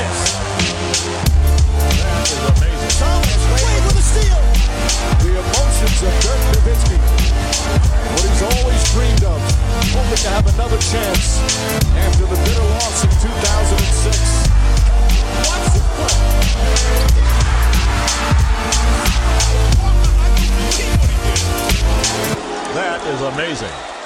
this. That is amazing. Thomas Wade with a steal. The emotions of Dirk Nowitzki. What he's always dreamed of. Hoping to have another chance after the bitter loss in 2006. Watch the play. That is amazing.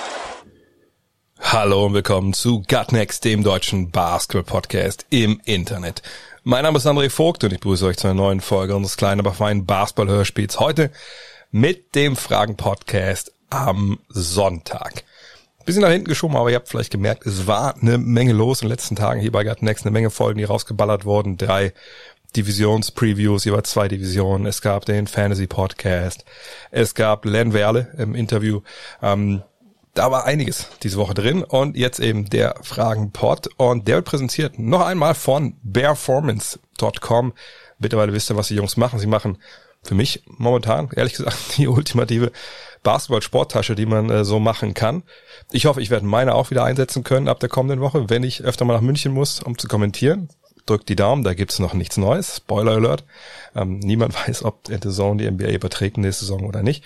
Hallo und willkommen zu Gutnext, dem deutschen Basketball-Podcast im Internet. Mein Name ist André Vogt und ich begrüße euch zu einer neuen Folge unseres kleinen, aber feinen Basketball-Hörspiels. Heute mit dem Fragen-Podcast am Sonntag. Bisschen nach hinten geschoben, aber ihr habt vielleicht gemerkt, es war eine Menge los in den letzten Tagen hier bei Gutnext, eine Menge Folgen, die rausgeballert wurden. Drei Divisionspreviews, jeweils zwei Divisionen. Es gab den Fantasy Podcast. Es gab Len Werle im Interview. Ähm, da war einiges diese Woche drin und jetzt eben der Fragenpod und der wird präsentiert noch einmal von bearformance.com. Mittlerweile wisst ihr, was die Jungs machen. Sie machen für mich momentan, ehrlich gesagt, die ultimative Basketball-Sporttasche, die man äh, so machen kann. Ich hoffe, ich werde meine auch wieder einsetzen können ab der kommenden Woche, wenn ich öfter mal nach München muss, um zu kommentieren drückt die Daumen, da gibt's noch nichts Neues. Spoiler Alert. Ähm, niemand weiß, ob The Zone die NBA überträgt nächste Saison oder nicht.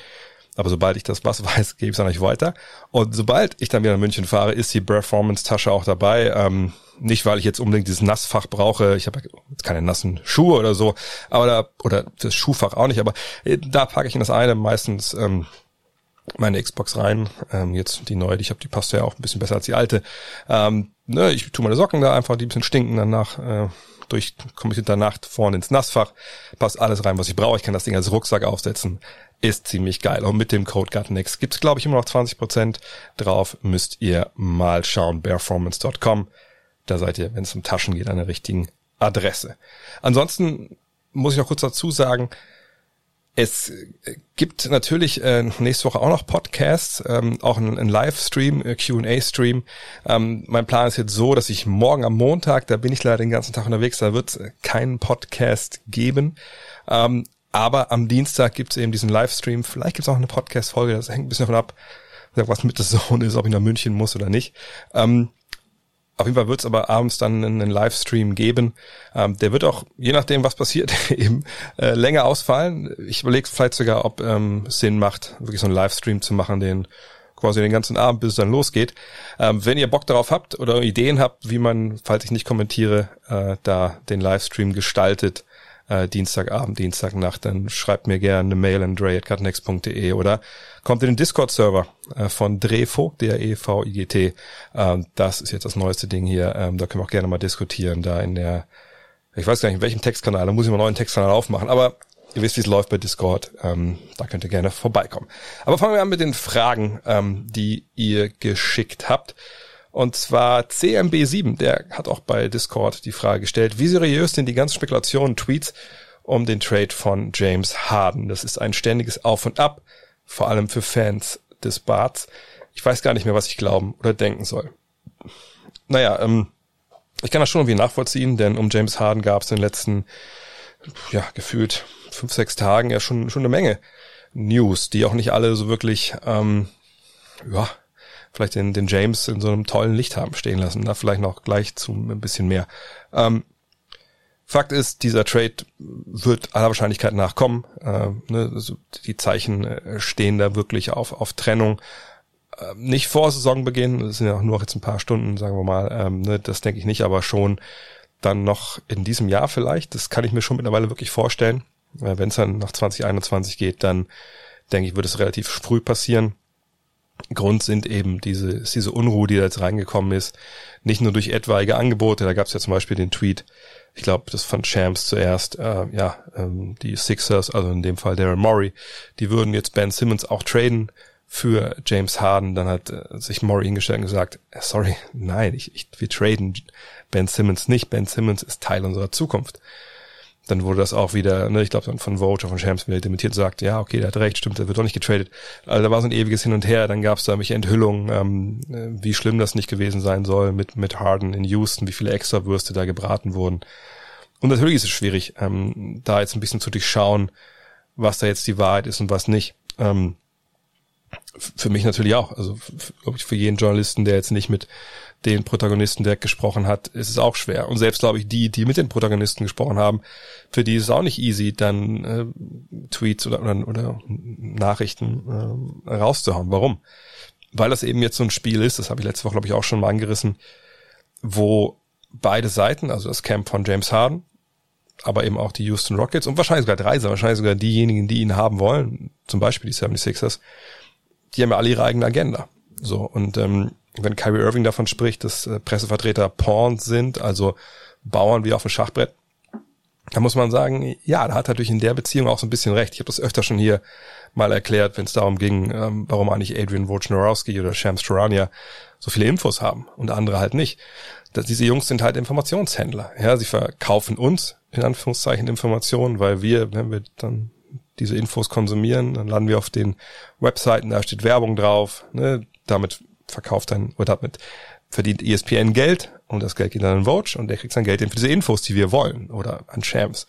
Aber sobald ich das was weiß, gebe ich es an euch weiter. Und sobald ich dann wieder nach München fahre, ist die Performance-Tasche auch dabei. Ähm, nicht, weil ich jetzt unbedingt dieses Nassfach brauche. Ich habe jetzt keine nassen Schuhe oder so. Aber da, oder das Schuhfach auch nicht. Aber äh, da packe ich in das eine meistens ähm, meine Xbox rein. Ähm, jetzt die neue, die ich habe, die passt ja auch ein bisschen besser als die alte. Ähm, ne, ich tue meine Socken da einfach, die ein bisschen stinken danach. Äh, durch komme ich hinter Nacht vorne ins Nassfach, passt alles rein, was ich brauche. Ich kann das Ding als Rucksack aufsetzen. Ist ziemlich geil. Und mit dem Code GutNext gibt's glaube ich, immer noch 20% drauf. Müsst ihr mal schauen. Bearformance.com. Da seid ihr, wenn es um Taschen geht, an der richtigen Adresse. Ansonsten muss ich noch kurz dazu sagen, es gibt natürlich äh, nächste Woche auch noch Podcasts, ähm, auch ein, ein Livestream, äh, Q&A-Stream. Ähm, mein Plan ist jetzt so, dass ich morgen am Montag, da bin ich leider den ganzen Tag unterwegs, da wird es keinen Podcast geben. Ähm, aber am Dienstag gibt es eben diesen Livestream. Vielleicht gibt es auch eine Podcast-Folge, das hängt ein bisschen davon ab, was mit der Zone ist, ob ich nach München muss oder nicht. Ähm, auf jeden Fall wird es aber abends dann einen Livestream geben. Ähm, der wird auch, je nachdem, was passiert, eben äh, länger ausfallen. Ich überlege vielleicht sogar, ob ähm, Sinn macht, wirklich so einen Livestream zu machen, den quasi den ganzen Abend, bis es dann losgeht. Ähm, wenn ihr Bock darauf habt oder Ideen habt, wie man, falls ich nicht kommentiere, äh, da den Livestream gestaltet, äh, Dienstagabend, Dienstagnacht, dann schreibt mir gerne eine Mail an dre.cutnext.de oder kommt in den Discord-Server äh, von Drehvogt, D-R-E-V-I-G-T. Ähm, das ist jetzt das neueste Ding hier. Ähm, da können wir auch gerne mal diskutieren, da in der, ich weiß gar nicht, in welchem Textkanal, da muss ich mal einen neuen Textkanal aufmachen, aber ihr wisst, wie es läuft bei Discord. Ähm, da könnt ihr gerne vorbeikommen. Aber fangen wir an mit den Fragen, ähm, die ihr geschickt habt. Und zwar CMB7, der hat auch bei Discord die Frage gestellt, wie seriös sind die ganzen Spekulationen, Tweets um den Trade von James Harden? Das ist ein ständiges Auf und Ab, vor allem für Fans des Barts. Ich weiß gar nicht mehr, was ich glauben oder denken soll. Naja, ähm, ich kann das schon irgendwie nachvollziehen, denn um James Harden gab es in den letzten, ja, gefühlt fünf, sechs Tagen ja schon, schon eine Menge News, die auch nicht alle so wirklich, ähm, ja, vielleicht den, den James in so einem tollen Licht haben stehen lassen. Da vielleicht noch gleich zu ein bisschen mehr. Ähm, Fakt ist, dieser Trade wird aller Wahrscheinlichkeit nachkommen. Äh, ne, also die Zeichen äh, stehen da wirklich auf, auf Trennung. Äh, nicht vor Saisonbeginn, das sind ja auch nur noch jetzt ein paar Stunden, sagen wir mal. Ähm, ne, das denke ich nicht, aber schon dann noch in diesem Jahr vielleicht. Das kann ich mir schon mittlerweile wirklich vorstellen. Äh, Wenn es dann nach 2021 geht, dann denke ich, wird es relativ früh passieren. Grund sind eben diese, diese Unruhe, die da jetzt reingekommen ist. Nicht nur durch etwaige Angebote, da gab es ja zum Beispiel den Tweet, ich glaube, das fand Champs zuerst, äh, ja, ähm, die Sixers, also in dem Fall Darren Murray, die würden jetzt Ben Simmons auch traden für James Harden. Dann hat äh, sich Murray hingestellt und gesagt, äh, sorry, nein, ich, ich, wir traden Ben Simmons nicht. Ben Simmons ist Teil unserer Zukunft dann wurde das auch wieder, ne, ich glaube dann von Vogue, von Shams wieder dementiert sagt, ja, okay, der hat recht, stimmt, der wird doch nicht getradet. Also da war so ein ewiges Hin und Her, dann gab es da welche Enthüllungen, ähm, äh, wie schlimm das nicht gewesen sein soll mit, mit Harden in Houston, wie viele Extrawürste da gebraten wurden. Und natürlich ist es schwierig, ähm, da jetzt ein bisschen zu durchschauen, was da jetzt die Wahrheit ist und was nicht. Ähm, Für mich natürlich auch. Also glaube ich für jeden Journalisten, der jetzt nicht mit den Protagonisten direkt gesprochen hat, ist es auch schwer. Und selbst glaube ich die, die mit den Protagonisten gesprochen haben, für die ist es auch nicht easy, dann äh, Tweets oder, oder, oder Nachrichten äh, rauszuhauen. Warum? Weil das eben jetzt so ein Spiel ist, das habe ich letzte Woche glaube ich auch schon mal angerissen, wo beide Seiten, also das Camp von James Harden, aber eben auch die Houston Rockets und wahrscheinlich sogar drei, wahrscheinlich sogar diejenigen, die ihn haben wollen, zum Beispiel die 76ers, die haben ja alle ihre eigene Agenda. So, und ähm, wenn Kyrie Irving davon spricht, dass äh, Pressevertreter Pawns sind, also Bauern wie auf dem Schachbrett, da muss man sagen, ja, da hat er natürlich in der Beziehung auch so ein bisschen recht. Ich habe das öfter schon hier mal erklärt, wenn es darum ging, ähm, warum eigentlich Adrian Wojnarowski oder Shams Charania so viele Infos haben und andere halt nicht. Dass diese Jungs sind halt Informationshändler. Ja, sie verkaufen uns in Anführungszeichen Informationen, weil wir, wenn wir dann diese Infos konsumieren, dann landen wir auf den Webseiten, da steht Werbung drauf, ne? damit verkauft dann, oder damit verdient ESPN Geld und das Geld geht dann an Vogue und der kriegt sein Geld eben für diese Infos, die wir wollen oder an Shams.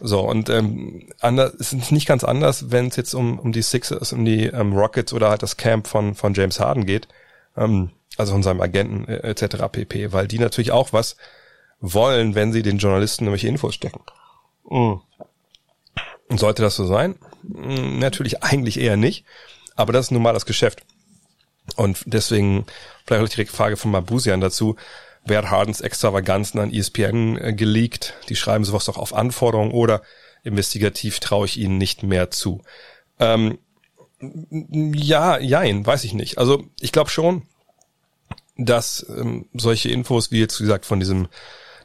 So, und ähm, anders, es ist nicht ganz anders, wenn es jetzt um, um die Sixers, um die ähm, Rockets oder halt das Camp von, von James Harden geht, ähm, also von seinem Agenten äh, etc. pp, weil die natürlich auch was wollen, wenn sie den Journalisten nämlich Infos stecken. Mhm. Sollte das so sein? Hm, natürlich eigentlich eher nicht, aber das ist nun mal das Geschäft. Und deswegen vielleicht auch die Frage von Mabusian dazu. Wer hat Hardens Extravaganzen an ESPN äh, geleakt? Die schreiben sowas doch auf Anforderung oder investigativ traue ich ihnen nicht mehr zu. Ähm, ja, jein, weiß ich nicht. Also ich glaube schon, dass ähm, solche Infos, wie jetzt gesagt von diesem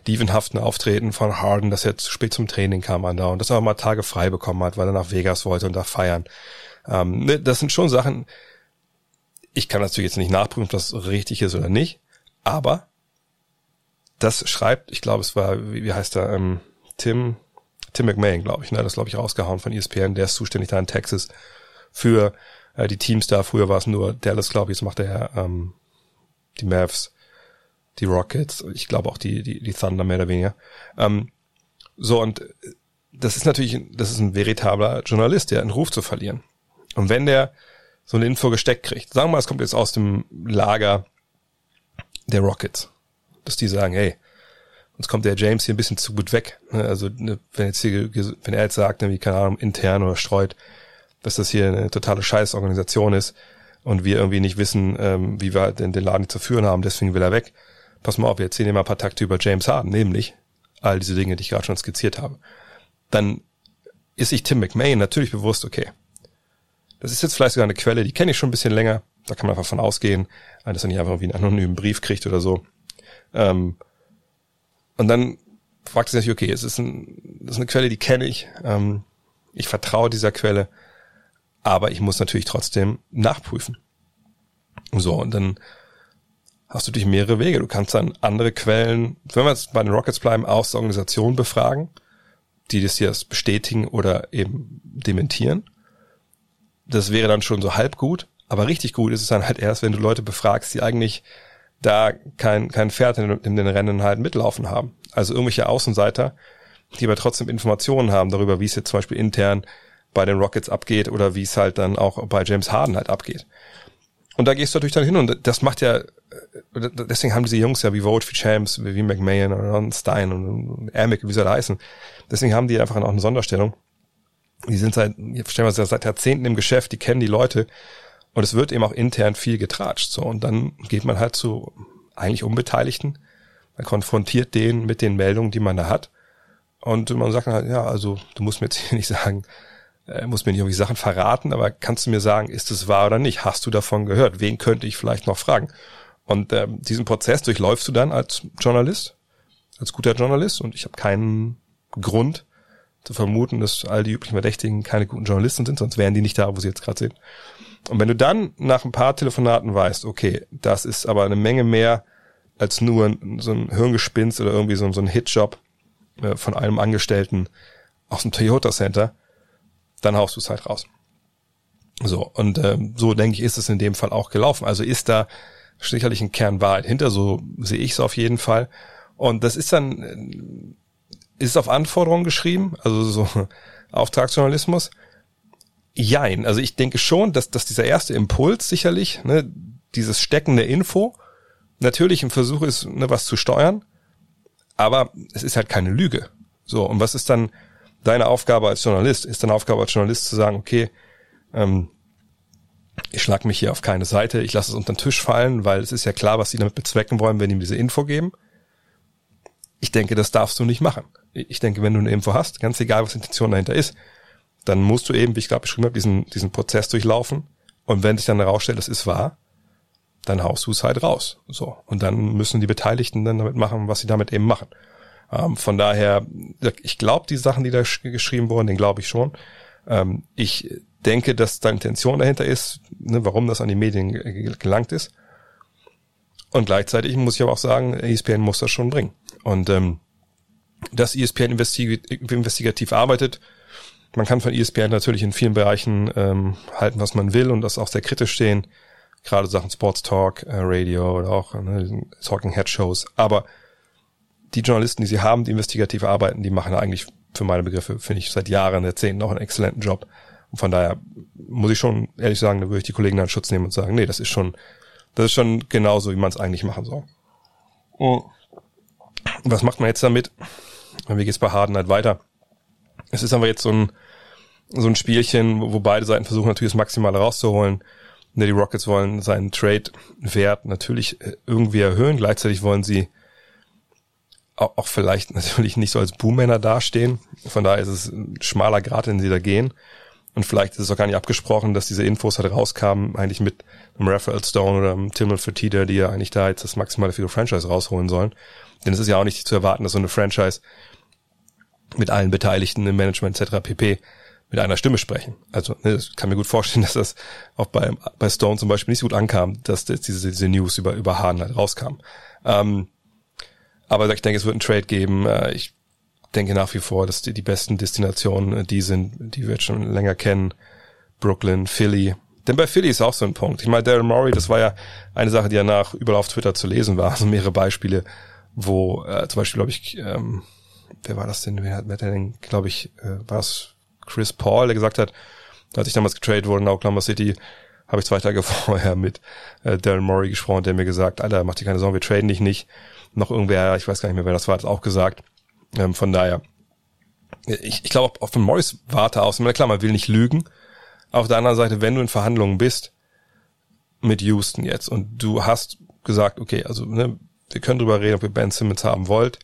dievenhaften Auftreten von Harden, dass er zu spät zum Training kam an da und dass er auch mal Tage frei bekommen hat, weil er nach Vegas wollte und da feiern. Ähm, ne, das sind schon Sachen, ich kann natürlich jetzt nicht nachprüfen, ob das richtig ist oder nicht, aber das schreibt, ich glaube, es war, wie, wie heißt er, ähm, Tim, Tim McMahon, glaube ich, ne, das glaube ich rausgehauen von ESPN, der ist zuständig da in Texas für äh, die Teams da. Früher war es nur Dallas, glaube ich, jetzt macht er ähm, die Mavs, die Rockets, ich glaube auch die, die, die Thunder mehr oder weniger. Ähm, so, und das ist natürlich, das ist ein veritabler Journalist, der einen Ruf zu verlieren. Und wenn der so eine Info gesteckt kriegt. Sagen wir mal, es kommt jetzt aus dem Lager der Rockets, dass die sagen, hey, uns kommt der James hier ein bisschen zu gut weg. Ne, also ne, wenn jetzt hier, wenn er jetzt sagt, ne, wie keine Ahnung, intern oder streut, dass das hier eine totale Scheißorganisation ist und wir irgendwie nicht wissen, ähm, wie wir den, den Laden zu führen haben, deswegen will er weg. Pass mal auf, wir erzählen dir mal ein paar Takte über James Harden, nämlich all diese Dinge, die ich gerade schon skizziert habe. Dann ist sich Tim McMahon natürlich bewusst, okay, das ist jetzt vielleicht sogar eine Quelle, die kenne ich schon ein bisschen länger. Da kann man einfach von ausgehen, dass er nicht einfach irgendwie einen anonymen Brief kriegt oder so. Ähm, und dann fragt er sich, okay, es ist, ein, das ist eine Quelle, die kenne ich. Ähm, ich vertraue dieser Quelle, aber ich muss natürlich trotzdem nachprüfen. So, und dann hast du durch mehrere Wege. Du kannst dann andere Quellen, wenn wir jetzt bei den Rockets bleiben, aus der Organisation befragen, die das hier bestätigen oder eben dementieren das wäre dann schon so halb gut. Aber richtig gut ist es dann halt erst, wenn du Leute befragst, die eigentlich da kein, kein Pferd in, in den Rennen halt mitlaufen haben. Also irgendwelche Außenseiter, die aber trotzdem Informationen haben darüber, wie es jetzt zum Beispiel intern bei den Rockets abgeht oder wie es halt dann auch bei James Harden halt abgeht. Und da gehst du natürlich dann hin und das macht ja, deswegen haben diese Jungs ja wie Vote für Champs, wie McMahon und Stein und Amick, wie sie da heißen. Deswegen haben die einfach auch eine Sonderstellung die sind seit, stellen wir seit Jahrzehnten im Geschäft, die kennen die Leute und es wird eben auch intern viel getratscht. So und dann geht man halt zu eigentlich Unbeteiligten, man konfrontiert den mit den Meldungen, die man da hat und man sagt halt, ja, also du musst mir jetzt hier nicht sagen, äh, musst mir nicht irgendwie Sachen verraten, aber kannst du mir sagen, ist es wahr oder nicht? Hast du davon gehört? Wen könnte ich vielleicht noch fragen? Und ähm, diesen Prozess durchläufst du dann als Journalist, als guter Journalist und ich habe keinen Grund, zu vermuten, dass all die üblichen Verdächtigen keine guten Journalisten sind, sonst wären die nicht da, wo sie jetzt gerade sind. Und wenn du dann nach ein paar Telefonaten weißt, okay, das ist aber eine Menge mehr als nur so ein Hirngespinst oder irgendwie so, so ein Hitjob äh, von einem Angestellten aus dem Toyota Center, dann haust du es halt raus. So, und ähm, so denke ich, ist es in dem Fall auch gelaufen. Also ist da sicherlich ein Kern Wahrheit hinter, so sehe ich es auf jeden Fall. Und das ist dann ist auf Anforderung geschrieben, also so Auftragsjournalismus. Jein. Also ich denke schon, dass, dass dieser erste Impuls sicherlich, ne, dieses Stecken der Info, natürlich ein Versuch ist, ne, was zu steuern, aber es ist halt keine Lüge. So, und was ist dann deine Aufgabe als Journalist? Ist deine Aufgabe als Journalist zu sagen, okay, ähm, ich schlag mich hier auf keine Seite, ich lasse es unter den Tisch fallen, weil es ist ja klar, was sie damit bezwecken wollen, wenn ihm diese Info geben. Ich denke, das darfst du nicht machen. Ich denke, wenn du eine Info hast, ganz egal, was die Intention dahinter ist, dann musst du eben, wie ich gerade beschrieben habe, diesen, diesen Prozess durchlaufen. Und wenn sich dann herausstellt, das ist wahr, dann haust du es halt raus. So. Und dann müssen die Beteiligten dann damit machen, was sie damit eben machen. Ähm, von daher, ich glaube, die Sachen, die da geschrieben wurden, den glaube ich schon. Ähm, ich denke, dass da Intention dahinter ist, ne, warum das an die Medien gelangt ist. Und gleichzeitig muss ich aber auch sagen, ESPN muss das schon bringen. Und ähm, dass ESPN investigativ arbeitet, man kann von ESPN natürlich in vielen Bereichen ähm, halten, was man will und das auch sehr kritisch sehen. Gerade Sachen Sports Talk, äh, Radio oder auch ne, Talking Head Shows. Aber die Journalisten, die sie haben, die investigativ arbeiten, die machen eigentlich für meine Begriffe, finde ich, seit Jahren, Jahrzehnten noch einen exzellenten Job. Und von daher muss ich schon ehrlich sagen, da würde ich die Kollegen dann Schutz nehmen und sagen, nee, das ist schon, das ist schon genauso, wie man es eigentlich machen soll. Was macht man jetzt damit? Wie geht's bei Harden halt weiter? Es ist aber jetzt so ein, so ein Spielchen, wo beide Seiten versuchen natürlich das Maximale rauszuholen. Die Rockets wollen seinen Trade-Wert natürlich äh, irgendwie erhöhen. Gleichzeitig wollen sie auch vielleicht natürlich nicht so als Boommänner dastehen. Von daher ist es ein schmaler Grad, den sie da gehen. Und vielleicht ist es auch gar nicht abgesprochen, dass diese Infos halt rauskamen, eigentlich mit einem Raphael Stone oder einem Timothy Fertitta, die ja eigentlich da jetzt das maximale für die Franchise rausholen sollen. Denn es ist ja auch nicht zu erwarten, dass so eine Franchise mit allen Beteiligten im Management etc. pp mit einer Stimme sprechen. Also ne, ich kann mir gut vorstellen, dass das auch bei, bei Stone zum Beispiel nicht so gut ankam, dass das, diese, diese News über, über Hahn halt rauskam. Ähm, aber ich denke, es wird einen Trade geben. Äh, ich denke nach wie vor, dass die, die besten Destinationen äh, die sind, die wir jetzt schon länger kennen. Brooklyn, Philly. Denn bei Philly ist auch so ein Punkt. Ich meine, Daryl Morey, das war ja eine Sache, die ja nach überall auf Twitter zu lesen war. Also mehrere Beispiele, wo äh, zum Beispiel, glaube ich, ähm, wer war das denn? Wer hat, wer denn, glaube ich, äh, war es Chris Paul, der gesagt hat, als ich damals getradet wurde in Oklahoma City, habe ich zwei Tage vorher mit äh, Daryl Morey gesprochen, der mir gesagt, Alter, mach dir keine Sorgen, wir traden dich nicht. Noch irgendwer, ich weiß gar nicht mehr, wer das war, hat auch gesagt. Ähm, von daher, ich, ich glaube, auch von Morris Warte aus, meine, klar, man will nicht lügen. Auf der anderen Seite, wenn du in Verhandlungen bist mit Houston jetzt und du hast gesagt, okay, also ne, wir können drüber reden, ob ihr Ben Simmons haben wollt,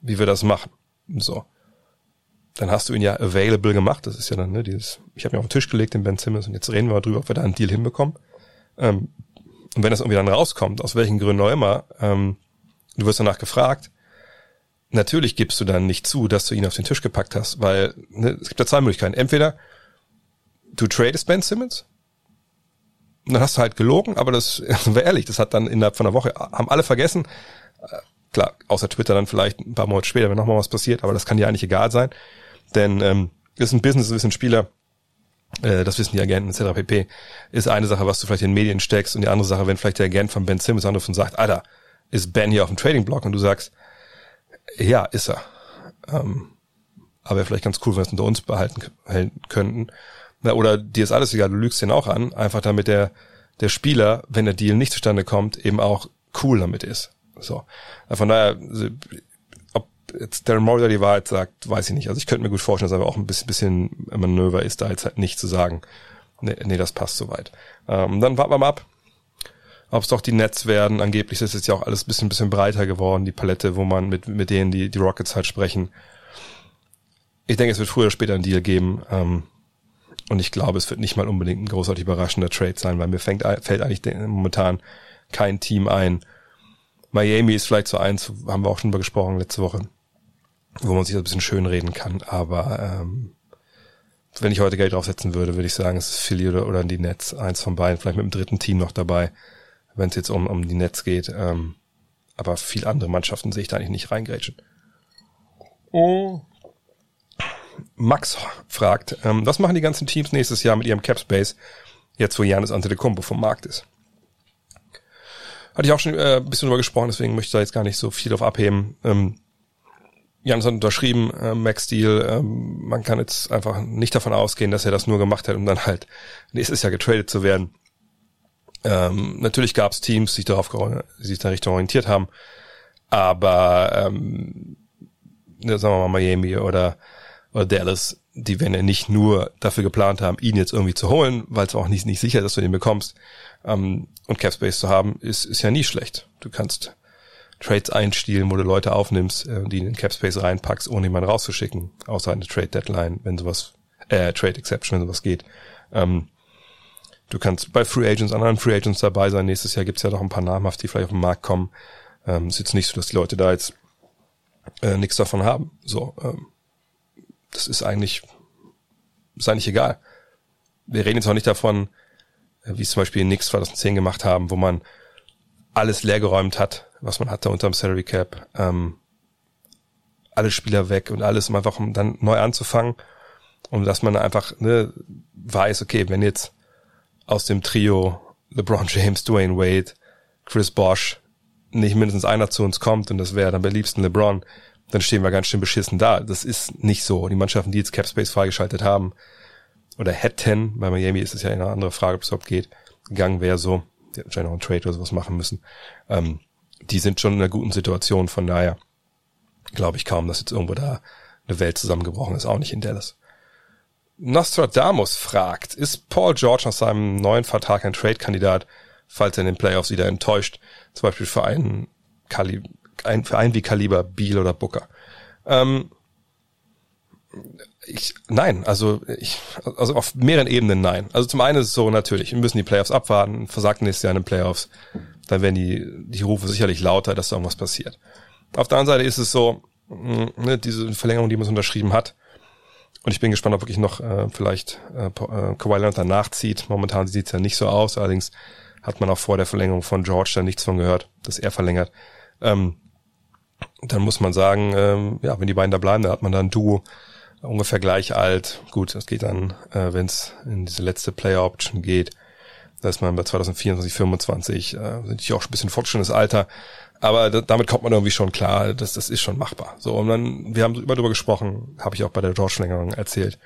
wie wir das machen. So dann hast du ihn ja available gemacht. Das ist ja dann, ne, dieses, ich habe mir auf den Tisch gelegt, den Ben Simmons, und jetzt reden wir mal drüber, ob wir da einen Deal hinbekommen. Ähm, und wenn das irgendwie dann rauskommt, aus welchen Gründen auch immer, ähm, du wirst danach gefragt, natürlich gibst du dann nicht zu, dass du ihn auf den Tisch gepackt hast, weil ne, es gibt da zwei Möglichkeiten. Entweder du tradest Ben Simmons, und dann hast du halt gelogen, aber das, also ehrlich, das hat dann innerhalb von einer Woche, haben alle vergessen, äh, klar, außer Twitter dann vielleicht ein paar Monate später, wenn nochmal was passiert, aber das kann dir eigentlich egal sein. Denn ähm, ist ein Business, ist ein Spieler, äh, das wissen die Agenten etc. pp. Ist eine Sache, was du vielleicht in den Medien steckst und die andere Sache, wenn vielleicht der Agent von Ben Simmons anruft und sagt, Alter, ist Ben hier auf dem Trading Block und du sagst, ja, ist er. Ähm, aber wäre vielleicht ganz cool, wenn wir es unter uns behalten könnten. Na, oder dir ist alles egal, du lügst den auch an, einfach damit der, der Spieler, wenn der Deal nicht zustande kommt, eben auch cool damit ist. So. Von daher, jetzt Darren Morey die Wahrheit sagt, weiß ich nicht. Also ich könnte mir gut vorstellen, dass er auch ein bisschen, bisschen Manöver ist, da jetzt halt nicht zu sagen, nee, nee das passt soweit. Ähm, dann warten wir mal ab, ob es doch die Nets werden. Angeblich ist es ja auch alles ein bisschen, bisschen breiter geworden, die Palette, wo man mit, mit denen die, die Rockets halt sprechen. Ich denke, es wird früher oder später einen Deal geben. Ähm, und ich glaube, es wird nicht mal unbedingt ein großartig überraschender Trade sein, weil mir fängt, fällt eigentlich momentan kein Team ein. Miami ist vielleicht so eins, haben wir auch schon drüber gesprochen letzte Woche, wo man sich ein bisschen schön reden kann. Aber ähm, wenn ich heute Geld draufsetzen würde, würde ich sagen, es ist Philly oder, oder die Nets, eins von beiden, vielleicht mit dem dritten Team noch dabei, wenn es jetzt um, um die Nets geht. Ähm, aber viel andere Mannschaften sehe ich da eigentlich nicht reingrätschen. Oh. Max fragt, ähm, was machen die ganzen Teams nächstes Jahr mit ihrem Cap Space, jetzt wo Janis Antetokounmpo vom Markt ist? Hatte ich auch schon äh, ein bisschen drüber gesprochen, deswegen möchte ich da jetzt gar nicht so viel auf abheben. Ähm, Jans hat unterschrieben, äh, Max Steel, ähm, man kann jetzt einfach nicht davon ausgehen, dass er das nur gemacht hat, um dann halt nächstes Jahr getradet zu werden. Ähm, natürlich gab es Teams, die sich darauf die sich da Richtung orientiert haben, aber ähm, sagen wir mal Miami oder, oder Dallas, die werden ja nicht nur dafür geplant haben, ihn jetzt irgendwie zu holen, weil es auch nicht, nicht sicher ist, dass du den bekommst. Ähm, und Capspace zu haben, ist, ist ja nie schlecht. Du kannst Trades einstielen, wo du Leute aufnimmst, äh, die in den Capspace reinpackst, ohne jemanden rauszuschicken, außer eine Trade Deadline, wenn sowas, äh, Trade Exception, wenn sowas geht. Ähm, du kannst bei Free Agents, anderen Free Agents dabei sein. Nächstes Jahr gibt's ja noch ein paar namhaft, die vielleicht auf den Markt kommen. Ähm, ist jetzt nicht so, dass die Leute da jetzt äh, nichts davon haben. So, ähm, das ist eigentlich, ist eigentlich egal. Wir reden jetzt auch nicht davon, äh, wie es zum Beispiel Nix 2010 gemacht haben, wo man alles leergeräumt hat, was man hatte unter dem Salary Cap, ähm, alle Spieler weg und alles, um einfach um dann neu anzufangen und dass man einfach ne, weiß, okay, wenn jetzt aus dem Trio LeBron James, Dwayne Wade, Chris Bosch nicht mindestens einer zu uns kommt und das wäre dann bei liebsten LeBron, dann stehen wir ganz schön beschissen da. Das ist nicht so. Die Mannschaften, die jetzt Capspace freigeschaltet haben oder hätten, bei Miami ist es ja eine andere Frage, ob es überhaupt geht, gegangen wäre so, die hätten wahrscheinlich noch einen Trade oder sowas machen müssen. Ähm, die sind schon in einer guten Situation, von daher glaube ich kaum, dass jetzt irgendwo da eine Welt zusammengebrochen ist, auch nicht in Dallas. Nostradamus fragt, ist Paul George nach seinem neuen Vertrag ein Trade-Kandidat, falls er in den Playoffs wieder enttäuscht, zum Beispiel für einen, Kali ein, für einen wie Kaliber, Beal oder Booker? Ähm, ich, nein, also ich, also auf mehreren Ebenen nein. Also zum einen ist es so natürlich, wir müssen die Playoffs abwarten, versagt nächstes Jahr in den Playoffs, dann werden die, die Rufe sicherlich lauter, dass da irgendwas passiert. Auf der anderen Seite ist es so, ne, diese Verlängerung, die man unterschrieben hat, und ich bin gespannt, ob wirklich noch äh, vielleicht äh, äh Kawhi Leonard danach zieht. Momentan sieht es ja nicht so aus. Allerdings hat man auch vor der Verlängerung von George da nichts von gehört, dass er verlängert. Ähm, dann muss man sagen, ähm, ja, wenn die beiden da bleiben, dann hat man da ein Duo ungefähr gleich alt. Gut, das geht dann, äh, wenn es in diese letzte Player Option geht. Da ist man bei 2024, 2025, äh, die auch schon ein bisschen fortschrittliches Alter. Aber damit kommt man irgendwie schon klar, dass das ist schon machbar. So, und dann, wir haben immer darüber gesprochen, habe ich auch bei der George-Verlängerung erzählt.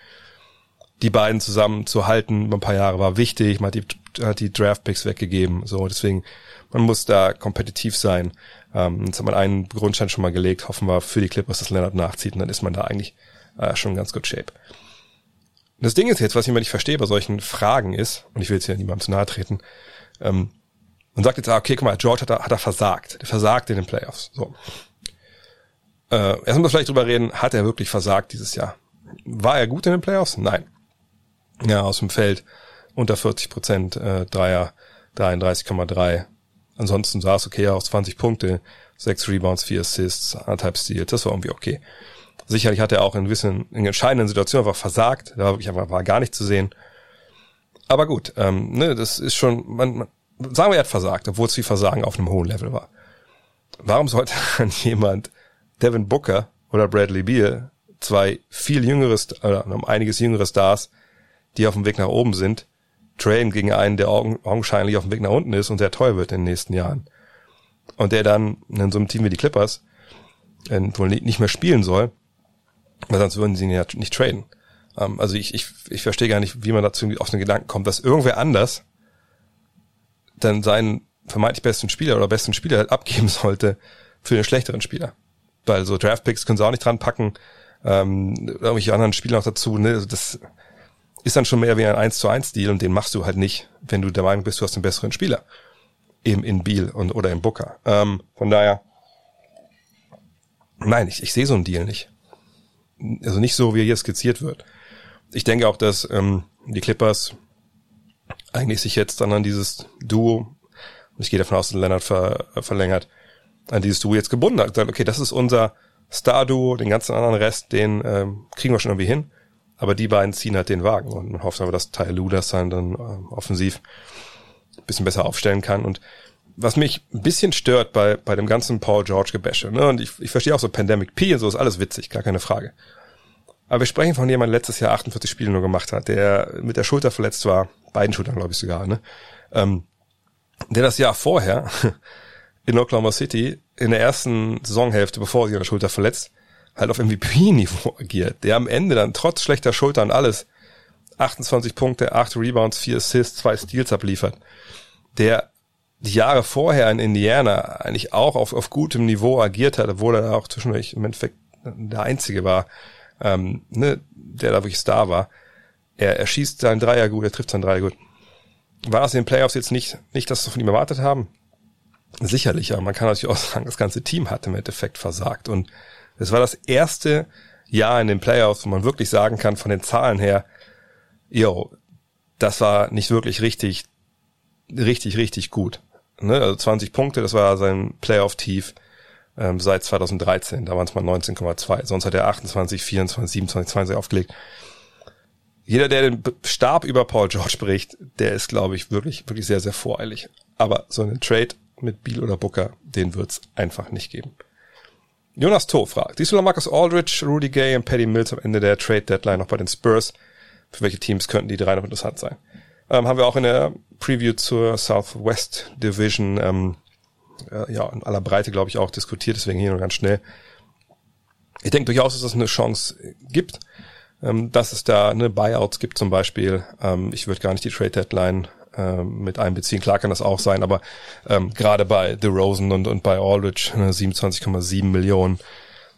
Die beiden zusammen zu halten über ein paar Jahre war wichtig, man hat die, hat die Draft-Picks weggegeben, so, deswegen, man muss da kompetitiv sein. Ähm, jetzt hat man einen Grundstein schon mal gelegt, hoffen wir für die Clippers, dass Leonard nachzieht, und dann ist man da eigentlich äh, schon ganz gut shape. das Ding ist jetzt, was ich immer nicht verstehe bei solchen Fragen ist, und ich will jetzt hier niemandem zu nahe treten, ähm, und sagt jetzt, ah, okay, guck mal, George hat er, hat er versagt. Der versagt in den Playoffs. So. Äh, erst mal vielleicht drüber reden, hat er wirklich versagt dieses Jahr? War er gut in den Playoffs? Nein. Ja, aus dem Feld unter 40 Prozent, äh, Dreier 33,3. Ansonsten sah es okay aus, 20 Punkte, 6 Rebounds, 4 Assists, anderthalb Steals, das war irgendwie okay. Sicherlich hat er auch in gewissen, in entscheidenden Situationen einfach versagt, da war wirklich einfach war gar nicht zu sehen. Aber gut, ähm, ne, das ist schon, man, man sagen wir, er hat versagt, obwohl es wie Versagen auf einem hohen Level war. Warum sollte dann jemand Devin Booker oder Bradley Beal, zwei viel jüngeres, oder um einiges jüngere Stars, die auf dem Weg nach oben sind, traden gegen einen, der augenscheinlich auf dem Weg nach unten ist und sehr teuer wird in den nächsten Jahren. Und der dann in so einem Team wie die Clippers äh, wohl nicht mehr spielen soll, weil sonst würden sie ihn ja nicht traden. Ähm, also ich, ich, ich verstehe gar nicht, wie man dazu auf den Gedanken kommt, dass irgendwer anders dann seinen vermeintlich besten Spieler oder besten Spieler halt abgeben sollte für den schlechteren Spieler. Weil so Draftpicks können sie auch nicht dran packen, ähm, irgendwelche anderen Spieler noch dazu, ne? Also das ist dann schon mehr wie ein 1 zu 1 Deal und den machst du halt nicht, wenn du der Meinung bist, du hast einen besseren Spieler. Eben in Beal und, oder im Booker. Ähm, von daher, nein, ich, ich sehe so einen Deal nicht. Also nicht so, wie er hier skizziert wird. Ich denke auch, dass ähm, die Clippers eigentlich sich jetzt dann an dieses Duo, und ich gehe davon aus, dass Leonard ver, verlängert, an dieses Duo jetzt gebunden hat. Sagt, okay, das ist unser Star-Duo, den ganzen anderen Rest, den ähm, kriegen wir schon irgendwie hin. Aber die beiden ziehen halt den Wagen und man hofft aber, dass Ty Lue dann, dann ähm, offensiv ein bisschen besser aufstellen kann. Und was mich ein bisschen stört bei, bei dem ganzen Paul George Gebäsche, ne, und ich, ich verstehe auch so Pandemic P und so ist alles witzig, gar keine Frage. Aber wir sprechen von jemandem, der letztes Jahr 48 Spiele nur gemacht hat, der mit der Schulter verletzt war, beiden Schultern glaube ich sogar, ne? Ähm, der das Jahr vorher in Oklahoma City in der ersten Saisonhälfte, bevor er an der Schulter verletzt, halt auf MVP-Niveau agiert, der am Ende dann trotz schlechter Schultern alles 28 Punkte, 8 Rebounds, 4 Assists, 2 Steals abliefert, der die Jahre vorher in Indiana eigentlich auch auf, auf gutem Niveau agiert hat, obwohl er auch zwischendurch im Endeffekt der Einzige war, ähm, ne, der da wirklich Star war. Er, er schießt seinen Dreier gut, er trifft seinen Dreier gut. War es in den Playoffs jetzt nicht, nicht das, was wir von ihm erwartet haben? Sicherlich, aber man kann natürlich auch sagen, das ganze Team hat im Endeffekt versagt. Und es war das erste Jahr in den Playoffs, wo man wirklich sagen kann, von den Zahlen her, yo, das war nicht wirklich richtig, richtig, richtig gut. Ne? Also 20 Punkte, das war sein Playoff-Tief ähm, seit 2013. Da waren es mal 19,2. Sonst hat er 28, 24, 27, 20 aufgelegt. Jeder, der den Stab über Paul George bricht, der ist, glaube ich, wirklich, wirklich sehr, sehr voreilig. Aber so einen Trade mit Beal oder Booker, den wird's einfach nicht geben. Jonas To fragt, siehst du noch Marcus Aldridge, Rudy Gay und Paddy Mills am Ende der Trade Deadline noch bei den Spurs? Für welche Teams könnten die drei noch interessant sein? Ähm, haben wir auch in der Preview zur Southwest Division ähm, äh, ja in aller Breite, glaube ich, auch diskutiert, deswegen hier nur ganz schnell. Ich denke durchaus, dass es eine Chance gibt, ähm, dass es da eine Buyouts gibt zum Beispiel. Ähm, ich würde gar nicht die Trade Deadline ähm, mit einbeziehen. Klar kann das auch sein, aber ähm, gerade bei The Rosen und, und bei Aldridge 27,7 Millionen,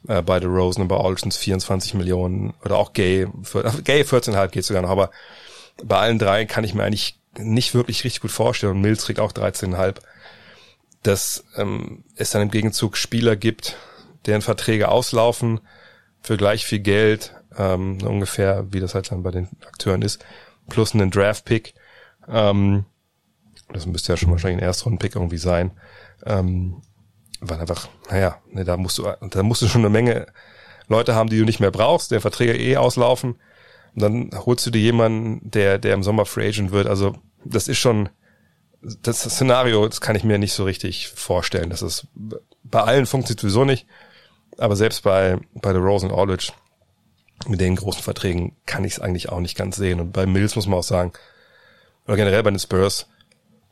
äh, bei The Rosen und bei Aldridge 24 Millionen oder auch Gay, für, Gay 14,5 geht sogar noch, aber bei allen drei kann ich mir eigentlich nicht wirklich richtig gut vorstellen und Mills kriegt auch 13,5, dass ähm, es dann im Gegenzug Spieler gibt, deren Verträge auslaufen für gleich viel Geld, ähm, ungefähr wie das halt dann bei den Akteuren ist, plus einen Draft-Pick, ähm, das müsste ja schon wahrscheinlich ein Erstrunden-Pick irgendwie sein. Ähm, weil einfach, naja, ne, da musst du, da musst du schon eine Menge Leute haben, die du nicht mehr brauchst, der Verträge eh auslaufen. Und dann holst du dir jemanden, der, der im Sommer Free Agent wird. Also, das ist schon, das Szenario, das kann ich mir nicht so richtig vorstellen. Das ist, bei allen funktioniert sowieso nicht. Aber selbst bei, bei The Rose und Aldridge, mit den großen Verträgen, kann ich es eigentlich auch nicht ganz sehen. Und bei Mills muss man auch sagen, oder generell bei den Spurs,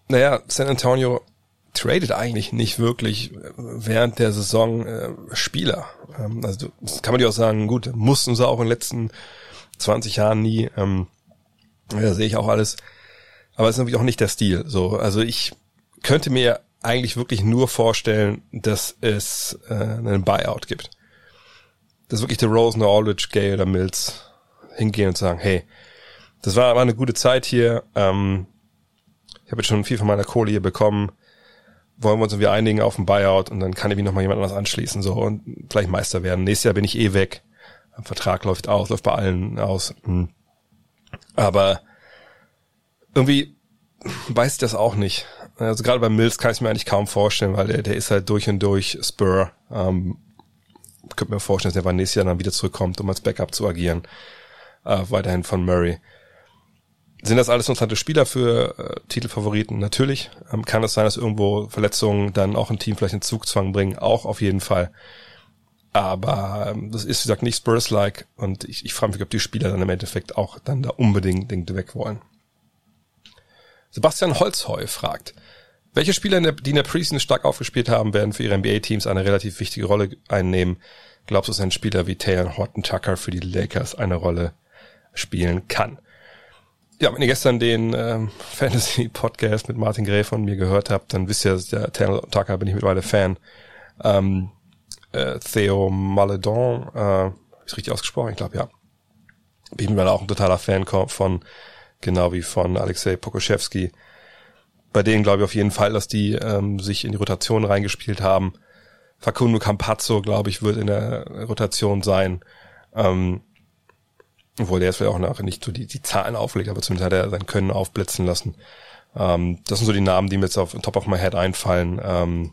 naja, San Antonio tradet eigentlich nicht wirklich während der Saison äh, Spieler. Ähm, also das kann man dir auch sagen, gut, mussten sie auch in den letzten 20 Jahren nie. Ähm, ja, sehe ich auch alles. Aber es ist natürlich auch nicht der Stil. So, also ich könnte mir eigentlich wirklich nur vorstellen, dass es äh, einen Buyout gibt. Dass wirklich der Rosen, der Aldridge, Gay oder Mills hingehen und sagen, hey, das war, war eine gute Zeit hier. Ähm, ich habe jetzt schon viel von meiner Kohle hier bekommen. Wollen wir uns irgendwie einigen auf ein Buyout und dann kann ich mich nochmal jemand anderes anschließen so und vielleicht Meister werden. Nächstes Jahr bin ich eh weg. Der Vertrag läuft aus, läuft bei allen aus. Hm. Aber irgendwie weiß ich das auch nicht. Also gerade bei Mills kann ich es mir eigentlich kaum vorstellen, weil der, der ist halt durch und durch Spur. Ähm, könnte mir vorstellen, dass der nächstes Jahr dann wieder zurückkommt, um als Backup zu agieren. Äh, weiterhin von Murray. Sind das alles interessante Spieler für äh, Titelfavoriten? Natürlich. Ähm, kann es sein, dass irgendwo Verletzungen dann auch ein Team vielleicht in Zugzwang bringen? Auch auf jeden Fall. Aber ähm, das ist, wie gesagt, nicht Spurs-like und ich, ich frage mich, ob die Spieler dann im Endeffekt auch dann da unbedingt weg wollen. Sebastian Holzheu fragt, welche Spieler, die in der Preseason stark aufgespielt haben, werden für ihre NBA-Teams eine relativ wichtige Rolle einnehmen? Glaubst du, dass ein Spieler wie Taylor Horton Tucker für die Lakers eine Rolle spielen kann? Ja, wenn ihr gestern den ähm, Fantasy-Podcast mit Martin Gray von mir gehört habt, dann wisst ihr, der Taylor Tucker bin ich mittlerweile Fan. Ähm, äh, Theo Maledon, äh, ist richtig ausgesprochen, ich glaube ja. Bin ich mittlerweile auch ein totaler Fan von, genau wie von Alexei Pokoschewski. Bei denen glaube ich auf jeden Fall, dass die ähm, sich in die Rotation reingespielt haben. Facundo Campazzo, glaube ich, wird in der Rotation sein. Ähm, obwohl der jetzt vielleicht auch nachher nicht so die, die Zahlen auflegt, aber zumindest hat er sein Können aufblitzen lassen. Ähm, das sind so die Namen, die mir jetzt auf Top of my Head einfallen. Ähm,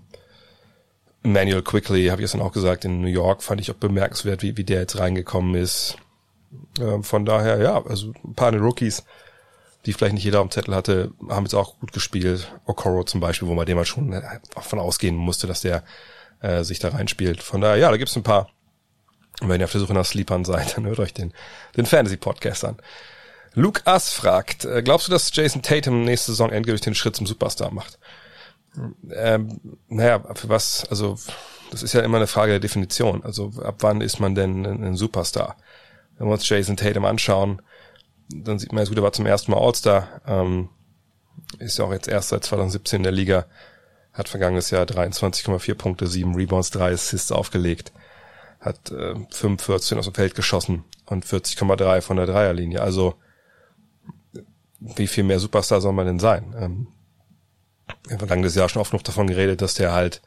Manuel Quickly, habe ich jetzt dann auch gesagt, in New York fand ich auch bemerkenswert, wie, wie der jetzt reingekommen ist. Ähm, von daher, ja, also ein paar Rookies, die vielleicht nicht jeder am Zettel hatte, haben jetzt auch gut gespielt. Okoro zum Beispiel, wo man dem mal schon äh, davon ausgehen musste, dass der äh, sich da reinspielt. Von daher, ja, da gibt's ein paar und wenn ihr auf der Suche nach Sleepern seid, dann hört euch den, den Fantasy-Podcast an. Luke Ass fragt, äh, glaubst du, dass Jason Tatum nächste Saison endgültig den Schritt zum Superstar macht? Ähm, naja, für was, also das ist ja immer eine Frage der Definition. Also ab wann ist man denn ein Superstar? Wenn wir uns Jason Tatum anschauen, dann sieht man jetzt gut, er war zum ersten Mal All-Star, ähm, ist ja auch jetzt erst seit 2017 in der Liga, hat vergangenes Jahr 23,4 Punkte, 7 Rebounds, 3 Assists aufgelegt, hat äh, 45 aus dem Feld geschossen und 40,3 von der Dreierlinie. Also wie viel mehr Superstar soll man denn sein? Ähm, wir haben vergangenes Jahr schon oft noch davon geredet, dass der halt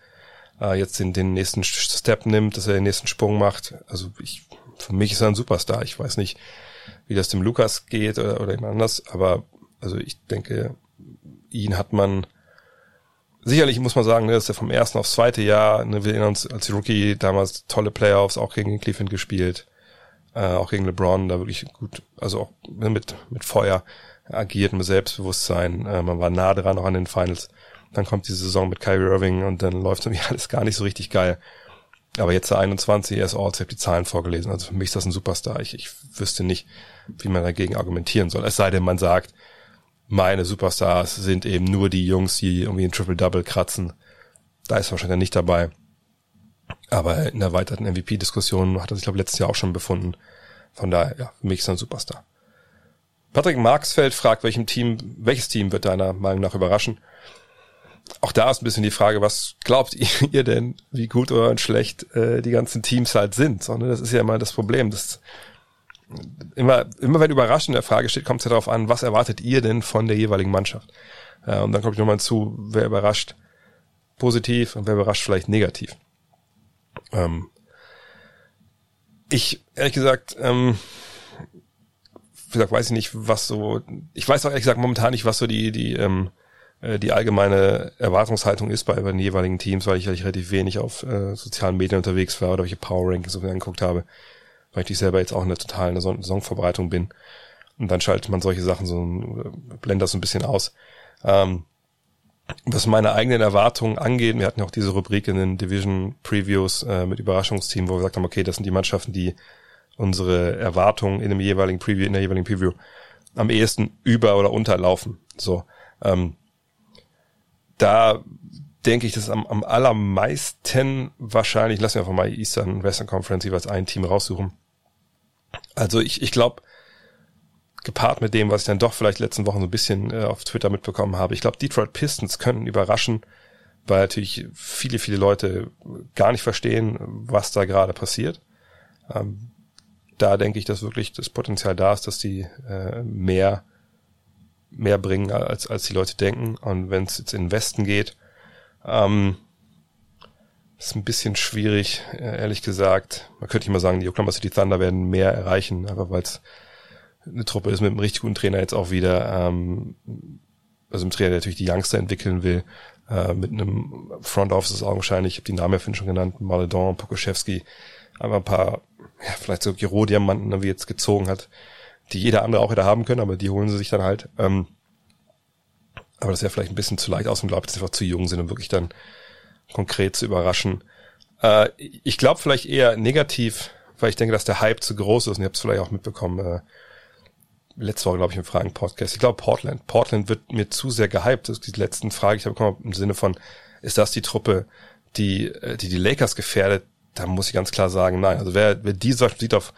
äh, jetzt den, den nächsten Step nimmt, dass er den nächsten Sprung macht. Also ich, für mich ist er ein Superstar. Ich weiß nicht, wie das dem Lukas geht oder, oder jemand anders, aber also ich denke, ihn hat man sicherlich muss man sagen, ne, dass er vom ersten aufs zweite Jahr, ne, wir erinnern uns als Rookie damals tolle Playoffs, auch gegen Cleveland gespielt, äh, auch gegen LeBron, da wirklich gut, also auch mit, mit Feuer agiert, mit Selbstbewusstsein, äh, man war nah dran auch an den Finals. Dann kommt die Saison mit Kyrie Irving und dann läuft irgendwie alles gar nicht so richtig geil. Aber jetzt der 21, er ist All, ich habe die Zahlen vorgelesen. Also für mich ist das ein Superstar. Ich, ich wüsste nicht, wie man dagegen argumentieren soll. Es sei denn, man sagt, meine Superstars sind eben nur die Jungs, die irgendwie ein Triple-Double kratzen. Da ist wahrscheinlich nicht dabei. Aber in der erweiterten MVP-Diskussion hat er sich, glaube ich, letztes Jahr auch schon befunden. Von daher, ja, für mich ist er ein Superstar. Patrick Marksfeld fragt, welchem Team, welches Team wird deiner Meinung nach überraschen? Auch da ist ein bisschen die Frage, was glaubt ihr denn, wie gut oder schlecht äh, die ganzen Teams halt sind? So, ne? Das ist ja immer das Problem. Das immer, immer wenn überraschend in der Frage steht, kommt es ja darauf an, was erwartet ihr denn von der jeweiligen Mannschaft? Äh, und dann kommt nochmal zu, wer überrascht positiv und wer überrascht vielleicht negativ. Ähm, ich, ehrlich gesagt, ähm, wie gesagt, weiß ich nicht, was so, ich weiß auch ehrlich gesagt momentan nicht, was so die, die, ähm, äh, die allgemeine Erwartungshaltung ist bei, bei den jeweiligen Teams, weil ich, weil ich relativ wenig auf äh, sozialen Medien unterwegs war oder welche Power Rankings so angeguckt habe, weil ich selber jetzt auch in der totalen Saisonvorbereitung bin. Und dann schaltet man solche Sachen so, blendet das so ein bisschen aus. Ähm, was meine eigenen Erwartungen angeht, wir hatten ja auch diese Rubrik in den Division Previews äh, mit Überraschungsteam, wo wir gesagt haben, okay, das sind die Mannschaften, die unsere Erwartungen in dem jeweiligen Preview, in der jeweiligen Preview am ehesten über- oder unterlaufen. So, ähm, da denke ich, dass am, am allermeisten wahrscheinlich, lassen wir einfach mal Eastern Western Conference jeweils ein Team raussuchen. Also ich, ich glaube, gepaart mit dem, was ich dann doch vielleicht letzten Wochen so ein bisschen äh, auf Twitter mitbekommen habe, ich glaube, Detroit Pistons können überraschen, weil natürlich viele, viele Leute gar nicht verstehen, was da gerade passiert. Ähm, da denke ich, dass wirklich das Potenzial da ist, dass die äh, mehr mehr bringen, als, als die Leute denken. Und wenn es jetzt in den Westen geht, ähm, ist ein bisschen schwierig, äh, ehrlich gesagt. Man könnte nicht mal sagen, die Oklahoma City Thunder werden mehr erreichen, aber weil es eine Truppe ist mit einem richtig guten Trainer jetzt auch wieder, ähm, also ein Trainer, der natürlich die Youngster entwickeln will, äh, mit einem Front Office augenscheinlich, ich habe die Namen ja schon genannt, Maledon, Pokoschewski, einfach ein paar ja, vielleicht so Giro-Diamanten ne, wie jetzt gezogen hat, die jeder andere auch hätte haben können, aber die holen sie sich dann halt. Ähm, aber das ja vielleicht ein bisschen zu leicht aus und glaube, dass sie einfach zu jung sind, um wirklich dann konkret zu überraschen. Äh, ich glaube vielleicht eher negativ, weil ich denke, dass der Hype zu groß ist und ihr habt es vielleicht auch mitbekommen, äh, letzte Woche, glaube ich, im Fragen-Podcast. Ich glaube, Portland. Portland wird mir zu sehr gehypt. Das ist die letzten Frage, ich habe bekommen im Sinne von, ist das die Truppe, die äh, die, die Lakers gefährdet? da muss ich ganz klar sagen, nein. Also wer, wer dieser sieht auf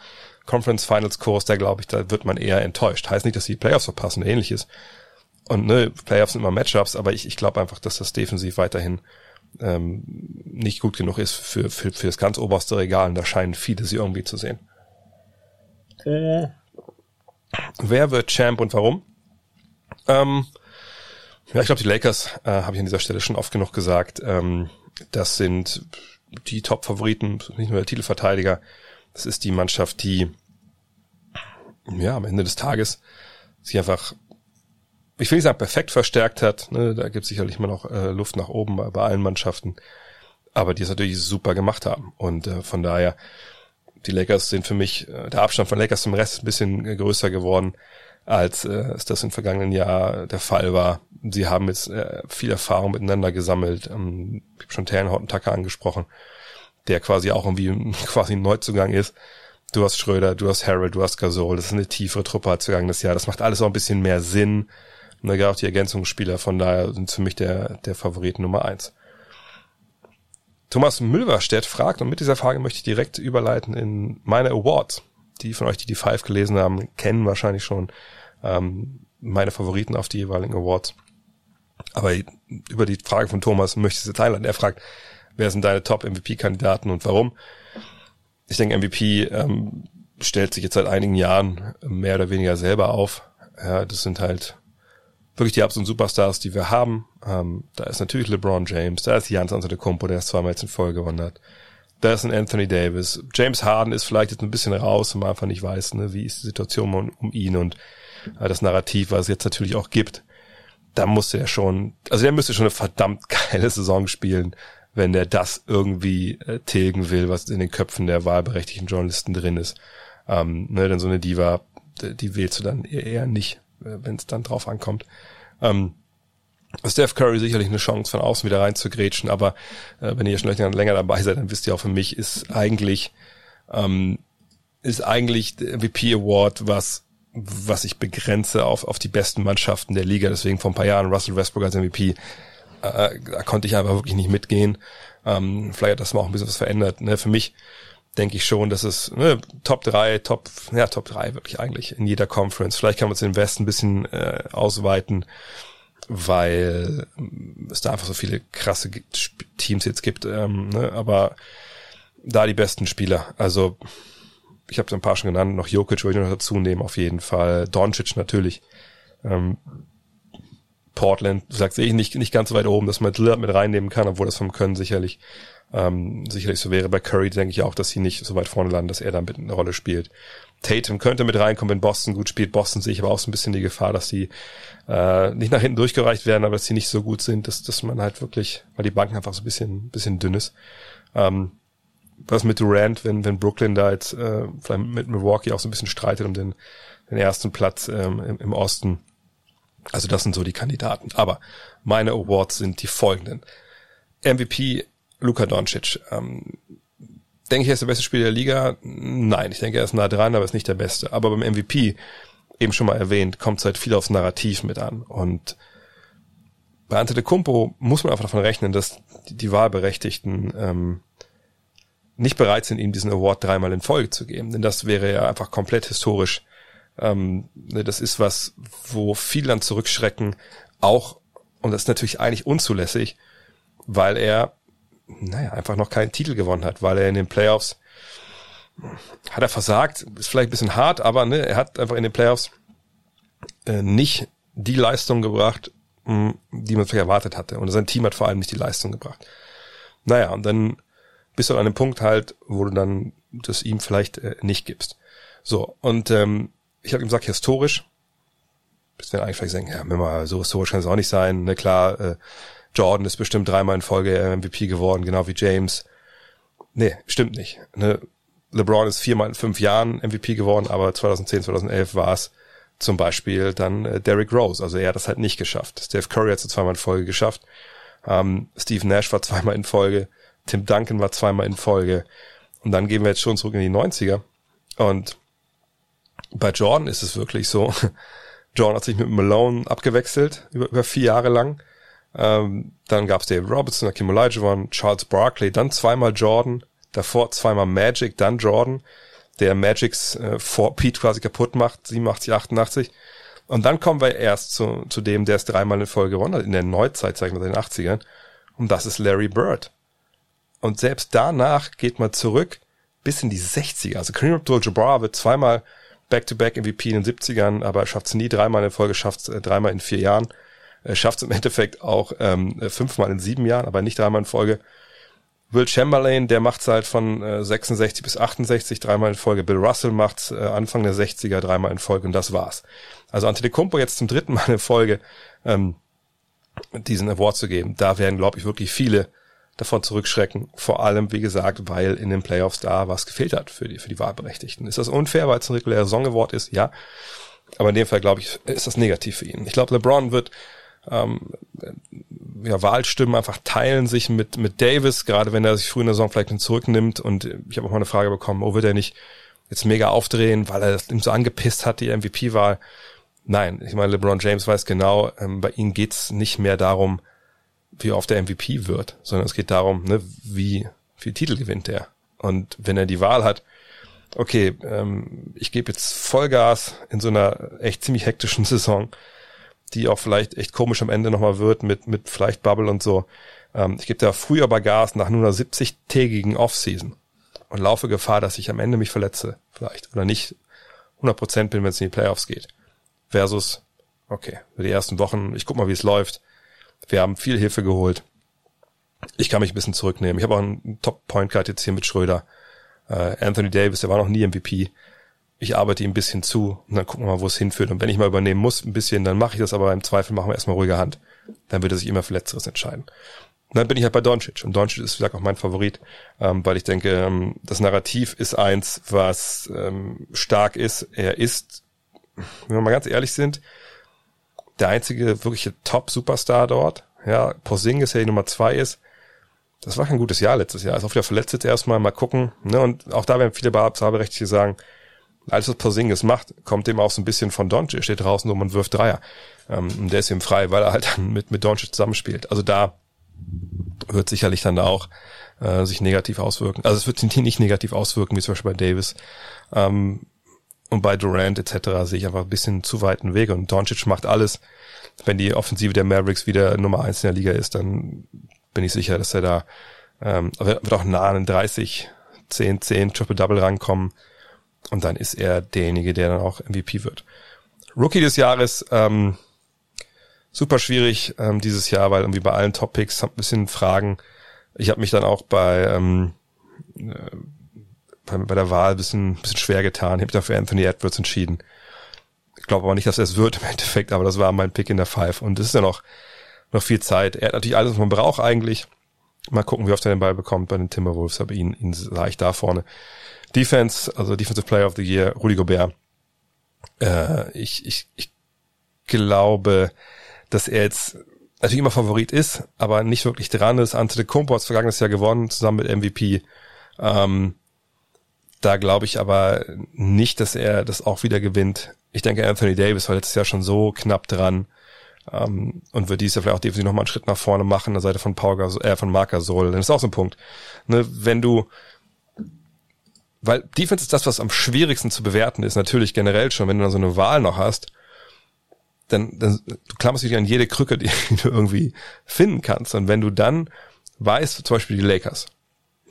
Conference Finals Kurs, der glaube ich, da wird man eher enttäuscht. Heißt nicht, dass die Playoffs verpassen oder ähnliches. Und ne, Playoffs sind immer Matchups, aber ich, ich glaube einfach, dass das defensiv weiterhin ähm, nicht gut genug ist für, für, für das ganz oberste Regal. Und da scheinen viele sie irgendwie zu sehen. Äh. Wer wird Champ und warum? Ähm, ja, ich glaube, die Lakers, äh, habe ich an dieser Stelle schon oft genug gesagt, ähm, das sind die Top-Favoriten, nicht nur der Titelverteidiger. Das ist die Mannschaft, die ja am Ende des Tages sich einfach, ich will nicht sagen perfekt verstärkt hat. Ne? Da gibt es sicherlich immer noch äh, Luft nach oben bei, bei, allen Mannschaften, aber die es natürlich super gemacht haben. Und äh, von daher, die Lakers sind für mich, äh, der Abstand von Lakers zum Rest ein bisschen äh, größer geworden als äh, es das im vergangenen Jahr der Fall war. Sie haben jetzt äh, viel Erfahrung miteinander gesammelt. Ähm, ich habe schon Ternhorten Tucker angesprochen, der quasi auch irgendwie quasi ein Neuzugang ist. Du hast Schröder, du hast Harold, du hast Gasol. Das ist eine tiefere Truppe als vergangenes Jahr. Das macht alles auch ein bisschen mehr Sinn. Und da gab auch die Ergänzungsspieler, von daher sind für mich der, der Favorit Nummer eins. Thomas Mülverstedt fragt, und mit dieser Frage möchte ich direkt überleiten in meine Awards. Die von euch, die die Five gelesen haben, kennen wahrscheinlich schon ähm, meine Favoriten auf die jeweiligen Awards. Aber über die Frage von Thomas möchte ich jetzt einladen. Er fragt, wer sind deine Top-MVP-Kandidaten und warum? Ich denke, MVP ähm, stellt sich jetzt seit einigen Jahren mehr oder weniger selber auf. Ja, das sind halt wirklich die absoluten Superstars, die wir haben. Ähm, da ist natürlich LeBron James, da ist Jans Antetokounmpo, der es zweimal jetzt in Folge gewonnen hat. Da ist ein Anthony Davis. James Harden ist vielleicht jetzt ein bisschen raus, und man einfach nicht weiß, ne, wie ist die Situation um, um ihn und äh, das Narrativ, was es jetzt natürlich auch gibt. Da musste er schon, also der müsste schon eine verdammt geile Saison spielen, wenn der das irgendwie äh, tilgen will, was in den Köpfen der wahlberechtigten Journalisten drin ist. Ähm, ne, denn so eine Diva, die wählst du dann eher nicht, wenn es dann drauf ankommt. Ähm, Steph Curry sicherlich eine Chance, von außen wieder rein zu grätschen, aber äh, wenn ihr schon länger dabei seid, dann wisst ihr auch, für mich ist eigentlich ähm, ist eigentlich der MVP Award was was ich begrenze auf auf die besten Mannschaften der Liga. Deswegen vor ein paar Jahren Russell Westbrook als MVP, äh, da konnte ich einfach wirklich nicht mitgehen. Ähm, vielleicht hat das mal auch ein bisschen was verändert. Ne? Für mich denke ich schon, dass es ne, Top 3, Top, ja, Top 3 wirklich eigentlich in jeder Conference. Vielleicht kann man es den Westen ein bisschen äh, ausweiten, weil es da einfach so viele krasse Teams jetzt gibt. Ähm, ne, aber da die besten Spieler. Also ich habe es ein paar schon genannt, noch Jokic würde ich noch dazu nehmen, auf jeden Fall. Doncic natürlich. Ähm, Portland, sagst eh nicht, nicht ganz so weit oben, dass man Lillard mit reinnehmen kann, obwohl das vom Können sicherlich ähm, sicherlich so wäre. Bei Curry denke ich auch, dass sie nicht so weit vorne landen, dass er damit eine Rolle spielt. Tatum könnte mit reinkommen, wenn Boston gut spielt. Boston sehe ich aber auch so ein bisschen die Gefahr, dass die äh, nicht nach hinten durchgereicht werden, aber dass sie nicht so gut sind, dass, dass man halt wirklich, weil die Banken einfach so ein bisschen, bisschen dünn ist. Ähm, was mit Durant, wenn, wenn Brooklyn da jetzt äh, vielleicht mit Milwaukee auch so ein bisschen streitet um den, den ersten Platz ähm, im, im Osten. Also das sind so die Kandidaten. Aber meine Awards sind die folgenden. MVP Luka Doncic. Ähm, denke ich, er ist der beste Spieler der Liga? Nein, ich denke, er ist nah dran, aber ist nicht der beste. Aber beim MVP, eben schon mal erwähnt, kommt es halt viel aufs Narrativ mit an. Und bei Ante de Kumpo muss man einfach davon rechnen, dass die Wahlberechtigten ähm, nicht bereit sind, ihm diesen Award dreimal in Folge zu geben. Denn das wäre ja einfach komplett historisch. Ähm, ne, das ist was, wo viele dann zurückschrecken, auch, und das ist natürlich eigentlich unzulässig, weil er naja, einfach noch keinen Titel gewonnen hat, weil er in den Playoffs hat er versagt, ist vielleicht ein bisschen hart, aber ne, er hat einfach in den Playoffs äh, nicht die Leistung gebracht, mh, hm, die man vielleicht erwartet hatte. Und sein Team hat vor allem nicht die Leistung gebracht. Naja, und dann bist du an einem Punkt halt, wo du dann das ihm vielleicht äh, nicht gibst. So, und ähm, ich habe ihm gesagt, historisch, bist du eigentlich vielleicht sagen, ja, mal, so historisch kann es auch nicht sein. Ne, klar, äh, Jordan ist bestimmt dreimal in Folge MVP geworden, genau wie James. Nee, stimmt nicht. Ne? LeBron ist viermal in fünf Jahren MVP geworden, aber 2010, 2011 war es zum Beispiel dann äh, Derrick Rose. Also er hat das halt nicht geschafft. Steph Curry hat es zweimal in Folge geschafft. Ähm, Steve Nash war zweimal in Folge. Tim Duncan war zweimal in Folge. Und dann gehen wir jetzt schon zurück in die 90er. Und bei Jordan ist es wirklich so. Jordan hat sich mit Malone abgewechselt über, über vier Jahre lang. Ähm, dann gab es David Robertson, Akim Olajuwon, Charles Barkley, dann zweimal Jordan, davor zweimal Magic, dann Jordan, der Magics äh, vor Pete quasi kaputt macht, 87, 88. Und dann kommen wir erst zu, zu dem, der es dreimal in Folge gewonnen hat, in der Neuzeit, sagen wir, in den 80ern. Und das ist Larry Bird. Und selbst danach geht man zurück bis in die 60er. Also Kareem Abdul-Jabbar wird zweimal Back-to-Back MVP in den 70ern, aber schafft es nie dreimal in Folge, schafft es äh, dreimal in vier Jahren äh, schafft es im Endeffekt auch ähm, fünfmal in sieben Jahren, aber nicht dreimal in Folge. Will Chamberlain, der macht's halt von äh, 66 bis 68 dreimal in Folge. Bill Russell macht's äh, Anfang der 60er dreimal in Folge und das war's. Also Antetokounmpo jetzt zum dritten Mal in Folge ähm, diesen Award zu geben, da werden, glaube ich, wirklich viele davon zurückschrecken. Vor allem, wie gesagt, weil in den Playoffs da was gefehlt hat für die, für die Wahlberechtigten. Ist das unfair, weil es ein regulärer Song Award ist? Ja. Aber in dem Fall, glaube ich, ist das negativ für ihn. Ich glaube, LeBron wird ähm, ja, Wahlstimmen einfach teilen sich mit, mit Davis, gerade wenn er sich früh in der Saison vielleicht zurücknimmt. Und ich habe auch mal eine Frage bekommen, oh, wird er nicht jetzt mega aufdrehen, weil er ihm so angepisst hat, die MVP-Wahl. Nein, ich meine, LeBron James weiß genau, ähm, bei ihm geht's nicht mehr darum, wie oft der MVP wird, sondern es geht darum, ne, wie viel Titel gewinnt er. Und wenn er die Wahl hat, okay, ähm, ich gebe jetzt Vollgas in so einer echt ziemlich hektischen Saison, die auch vielleicht echt komisch am Ende nochmal wird mit, mit vielleicht Bubble und so. Ähm, ich gebe da früher aber Gas nach nur einer 70-tägigen Offseason und laufe Gefahr, dass ich am Ende mich verletze, vielleicht, oder nicht 100% bin, wenn es in die Playoffs geht. Versus, okay, die ersten Wochen, ich guck mal, wie es läuft. Wir haben viel Hilfe geholt. Ich kann mich ein bisschen zurücknehmen. Ich habe auch einen Top-Point Guard jetzt hier mit Schröder. Äh, Anthony Davis, der war noch nie MVP. Ich arbeite ihm ein bisschen zu und dann gucken wir mal, wo es hinführt. Und wenn ich mal übernehmen muss, ein bisschen, dann mache ich das, aber im Zweifel machen wir erstmal ruhige Hand. Dann wird er sich immer für Letzteres entscheiden. Und dann bin ich halt bei Doncic. Und Doncic ist, wie gesagt, auch mein Favorit, ähm, weil ich denke, ähm, das Narrativ ist eins, was ähm, stark ist. Er ist, wenn wir mal ganz ehrlich sind, der einzige wirkliche Top-Superstar dort. Ja, Porzingis, der die Nummer zwei ist, das war kein gutes Jahr letztes Jahr. Ist auch wieder verletzt jetzt erstmal, mal gucken. Ne? Und auch da werden viele Berechtigte sagen, alles was Porzingis macht, kommt dem auch so ein bisschen von Doncic, steht draußen rum und wirft Dreier. Ähm, und der ist ihm frei, weil er halt dann mit, mit Doncic zusammenspielt. Also da wird sicherlich dann da auch äh, sich negativ auswirken. Also es wird sich nicht negativ auswirken, wie zum Beispiel bei Davis. Ähm, und bei Durant etc. sehe ich einfach ein bisschen zu weiten Wege. Und Doncic macht alles. Wenn die Offensive der Mavericks wieder Nummer eins in der Liga ist, dann bin ich sicher, dass er da ähm, wird auch nah an den 30, 10, 10 Triple-Double rankommen. Und dann ist er derjenige, der dann auch MVP wird. Rookie des Jahres, ähm, super schwierig ähm, dieses Jahr, weil irgendwie bei allen Topics ein bisschen Fragen. Ich habe mich dann auch bei, ähm, äh, bei, bei der Wahl ein bisschen, bisschen schwer getan. Ich habe dafür Anthony Edwards entschieden. Ich glaube aber nicht, dass er es wird im Endeffekt, aber das war mein Pick in der Five. Und es ist ja noch, noch viel Zeit. Er hat natürlich alles, was man braucht eigentlich. Mal gucken, wie oft er den Ball bekommt bei den Timberwolves, aber ihn, ihn sah ich da vorne. Defense, also Defensive Player of the Year, Rudy Gobert. Äh, ich, ich, ich glaube, dass er jetzt natürlich immer Favorit ist, aber nicht wirklich dran ist. Antetokounmpo hat vergangenes Jahr gewonnen, zusammen mit MVP. Ähm, da glaube ich aber nicht, dass er das auch wieder gewinnt. Ich denke, Anthony Davis war letztes Jahr schon so knapp dran ähm, und wird dies Jahr vielleicht auch definitiv nochmal einen Schritt nach vorne machen, an der Seite von Paul Gasol, äh, von Marc Gasol. Das ist auch so ein Punkt. Ne, wenn du weil Defense ist das, was am schwierigsten zu bewerten ist, natürlich generell schon, wenn du dann so eine Wahl noch hast, dann, dann du klammerst dich an jede Krücke, die, du irgendwie finden kannst. Und wenn du dann weißt, zum Beispiel die Lakers,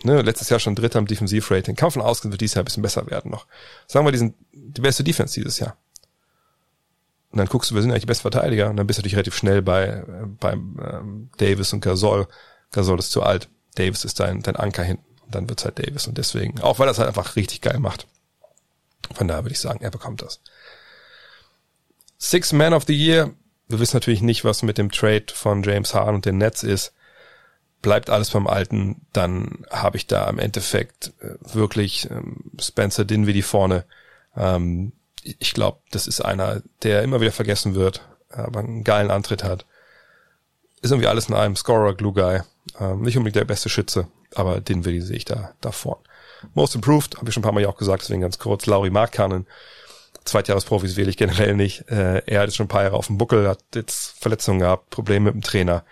ne, letztes Jahr schon Dritter im Defensivrating, kann man von ausgehen, wird dieses Jahr ein bisschen besser werden noch. Sagen wir, die sind die beste Defense dieses Jahr. Und dann guckst du, wir sind eigentlich die besten Verteidiger, und dann bist du natürlich relativ schnell bei, äh, beim ähm, Davis und Gasol. Gasol ist zu alt. Davis ist dein, dein Anker hinten. Dann wird's halt Davis. Und deswegen, auch weil er halt einfach richtig geil macht. Von daher würde ich sagen, er bekommt das. Six Man of the Year. Wir wissen natürlich nicht, was mit dem Trade von James Harden und den Nets ist. Bleibt alles beim Alten, dann habe ich da im Endeffekt äh, wirklich ähm, Spencer Dinwiddie vorne. Ähm, ich glaube, das ist einer, der immer wieder vergessen wird, aber einen geilen Antritt hat. Ist irgendwie alles in einem Scorer, Glue Guy. Ähm, nicht unbedingt der beste Schütze, aber Dinwiddie sehe ich da, da vorne. Most Improved, habe ich schon ein paar Mal ja auch gesagt, deswegen ganz kurz. Laurie Markkanen Zweitjahresprofis wähle ich generell nicht. Äh, er hat jetzt schon ein paar Jahre auf dem Buckel, hat jetzt Verletzungen gehabt, Probleme mit dem Trainer.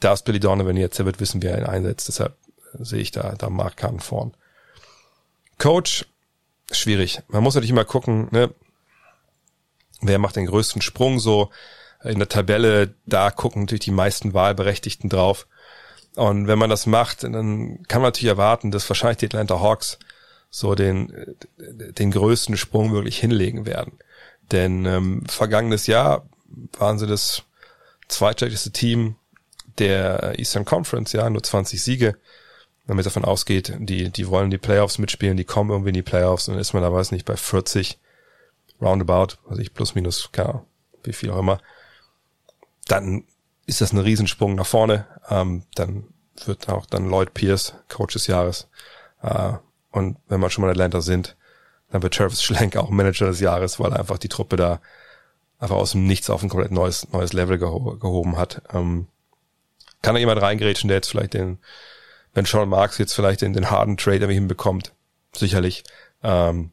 Da ist Billy Donovan jetzt, er wird wissen, wie er ihn einsetzt. Deshalb sehe ich da, da Mark Kahn vorn. Coach, schwierig. Man muss natürlich immer gucken, ne, wer macht den größten Sprung so. In der Tabelle, da gucken natürlich die meisten Wahlberechtigten drauf. Und wenn man das macht, dann kann man natürlich erwarten, dass wahrscheinlich die Atlanta Hawks so den, den größten Sprung wirklich hinlegen werden. Denn ähm, vergangenes Jahr waren sie das zweitstärkste Team der Eastern Conference, ja, nur 20 Siege. Wenn man davon ausgeht, die, die wollen die Playoffs mitspielen, die kommen irgendwie in die Playoffs und dann ist man da, weiß nicht, bei 40 roundabout, also ich plus minus, keine wie viel auch immer. Dann ist das ein Riesensprung nach vorne. Ähm, dann wird auch dann Lloyd Pierce Coach des Jahres. Äh, und wenn wir schon mal in Atlanta sind, dann wird Travis Schlenk auch Manager des Jahres, weil er einfach die Truppe da einfach aus dem Nichts auf ein komplett neues, neues Level geho gehoben hat. Ähm, kann da jemand reingerätschen, der jetzt vielleicht den, wenn Sean Marks jetzt vielleicht den, den harten Trade irgendwie hinbekommt? Sicherlich. Ähm,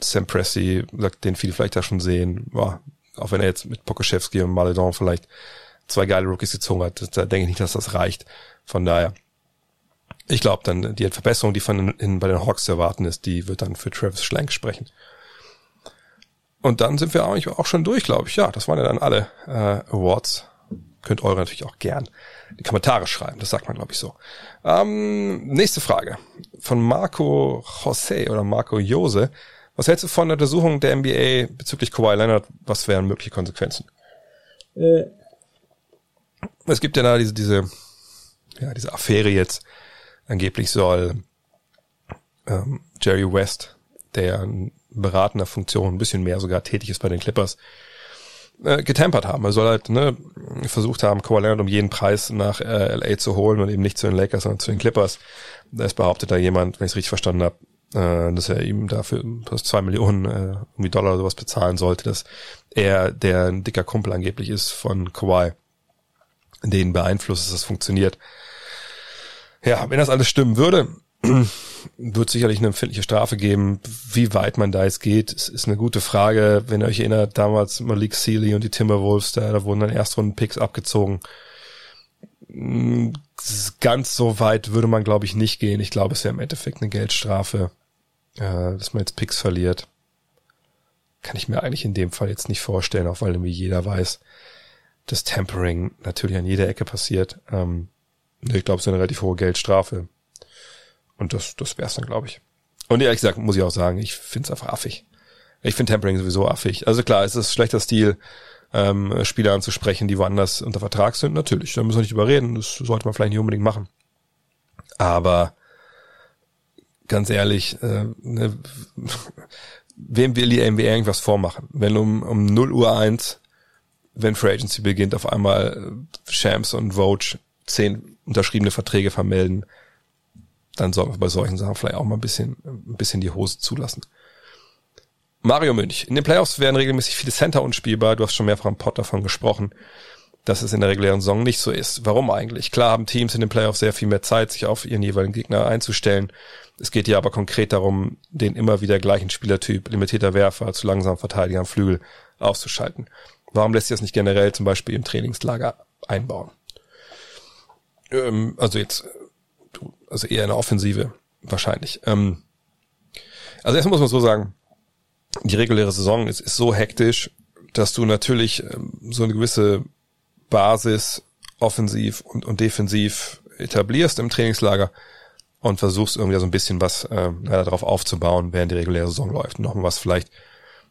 Sam Pressey, den viele vielleicht da schon sehen, ja, auch wenn er jetzt mit Pokoschewski und Maledon vielleicht zwei geile Rookies gezogen hat, da denke ich nicht, dass das reicht. Von daher, ich glaube dann, die Verbesserung, die von in, bei den Hawks zu erwarten ist, die wird dann für Travis Schlenk sprechen. Und dann sind wir eigentlich auch schon durch, glaube ich. Ja, das waren ja dann alle äh, Awards. Könnt eure natürlich auch gern die Kommentare schreiben, das sagt man, glaube ich, so. Ähm, nächste Frage von Marco Jose oder Marco Jose. Was hältst du von der Untersuchung der NBA bezüglich Kawhi Leonard? Was wären mögliche Konsequenzen? Äh. Es gibt ja da diese, diese, ja, diese Affäre jetzt. Angeblich soll ähm, Jerry West, der in beratender Funktion ein bisschen mehr sogar tätig ist bei den Clippers, äh, getempert haben. Er soll halt ne, versucht haben, Kawhi Leonard um jeden Preis nach äh, LA zu holen und eben nicht zu den Lakers, sondern zu den Clippers. Da ist behauptet da jemand, wenn ich es richtig verstanden habe, äh, dass er ihm dafür fast zwei Millionen äh, irgendwie Dollar oder sowas bezahlen sollte, dass er, der ein dicker Kumpel angeblich ist von Kawhi, den beeinflusst, dass das funktioniert. Ja, wenn das alles stimmen würde, wird sicherlich eine empfindliche Strafe geben. Wie weit man da jetzt geht, ist, ist eine gute Frage. Wenn ihr euch erinnert, damals Malik Sealy und die Timberwolves, da, da wurden dann Erstrunden-Picks abgezogen. Mm, ganz so weit würde man, glaube ich, nicht gehen. Ich glaube, es wäre im Endeffekt eine Geldstrafe, äh, dass man jetzt Picks verliert. Kann ich mir eigentlich in dem Fall jetzt nicht vorstellen, auch weil irgendwie jeder weiß, dass Tampering natürlich an jeder Ecke passiert. Ähm, ich glaube, es ist eine relativ hohe Geldstrafe. Und das, das wär's dann, glaube ich. Und ehrlich gesagt, muss ich auch sagen, ich finde es einfach affig. Ich finde Tampering sowieso affig. Also klar, es ist schlechter Stil, ähm, Spieler anzusprechen, die woanders unter Vertrag sind. Natürlich, da müssen wir nicht überreden. Das sollte man vielleicht nicht unbedingt machen. Aber ganz ehrlich, äh, ne, wem will die NBA irgendwas vormachen? Wenn um, um 0 Uhr 1, wenn Free Agency beginnt, auf einmal Shams und Vogue zehn unterschriebene Verträge vermelden, dann sollten wir bei solchen Sachen vielleicht auch mal ein bisschen, ein bisschen die Hose zulassen. Mario Münch. In den Playoffs werden regelmäßig viele Center unspielbar. Du hast schon mehrfach im Pod davon gesprochen, dass es in der regulären Saison nicht so ist. Warum eigentlich? Klar haben Teams in den Playoffs sehr viel mehr Zeit, sich auf ihren jeweiligen Gegner einzustellen. Es geht hier aber konkret darum, den immer wieder gleichen Spielertyp, limitierter Werfer, zu langsam Verteidiger am Flügel auszuschalten. Warum lässt sich das nicht generell zum Beispiel im Trainingslager einbauen? Ähm, also jetzt also eher eine Offensive wahrscheinlich. Ähm, also erstmal muss man so sagen, die reguläre Saison ist, ist so hektisch, dass du natürlich ähm, so eine gewisse Basis offensiv und, und defensiv etablierst im Trainingslager und versuchst irgendwie so ein bisschen was äh, darauf aufzubauen, während die reguläre Saison läuft. Noch was vielleicht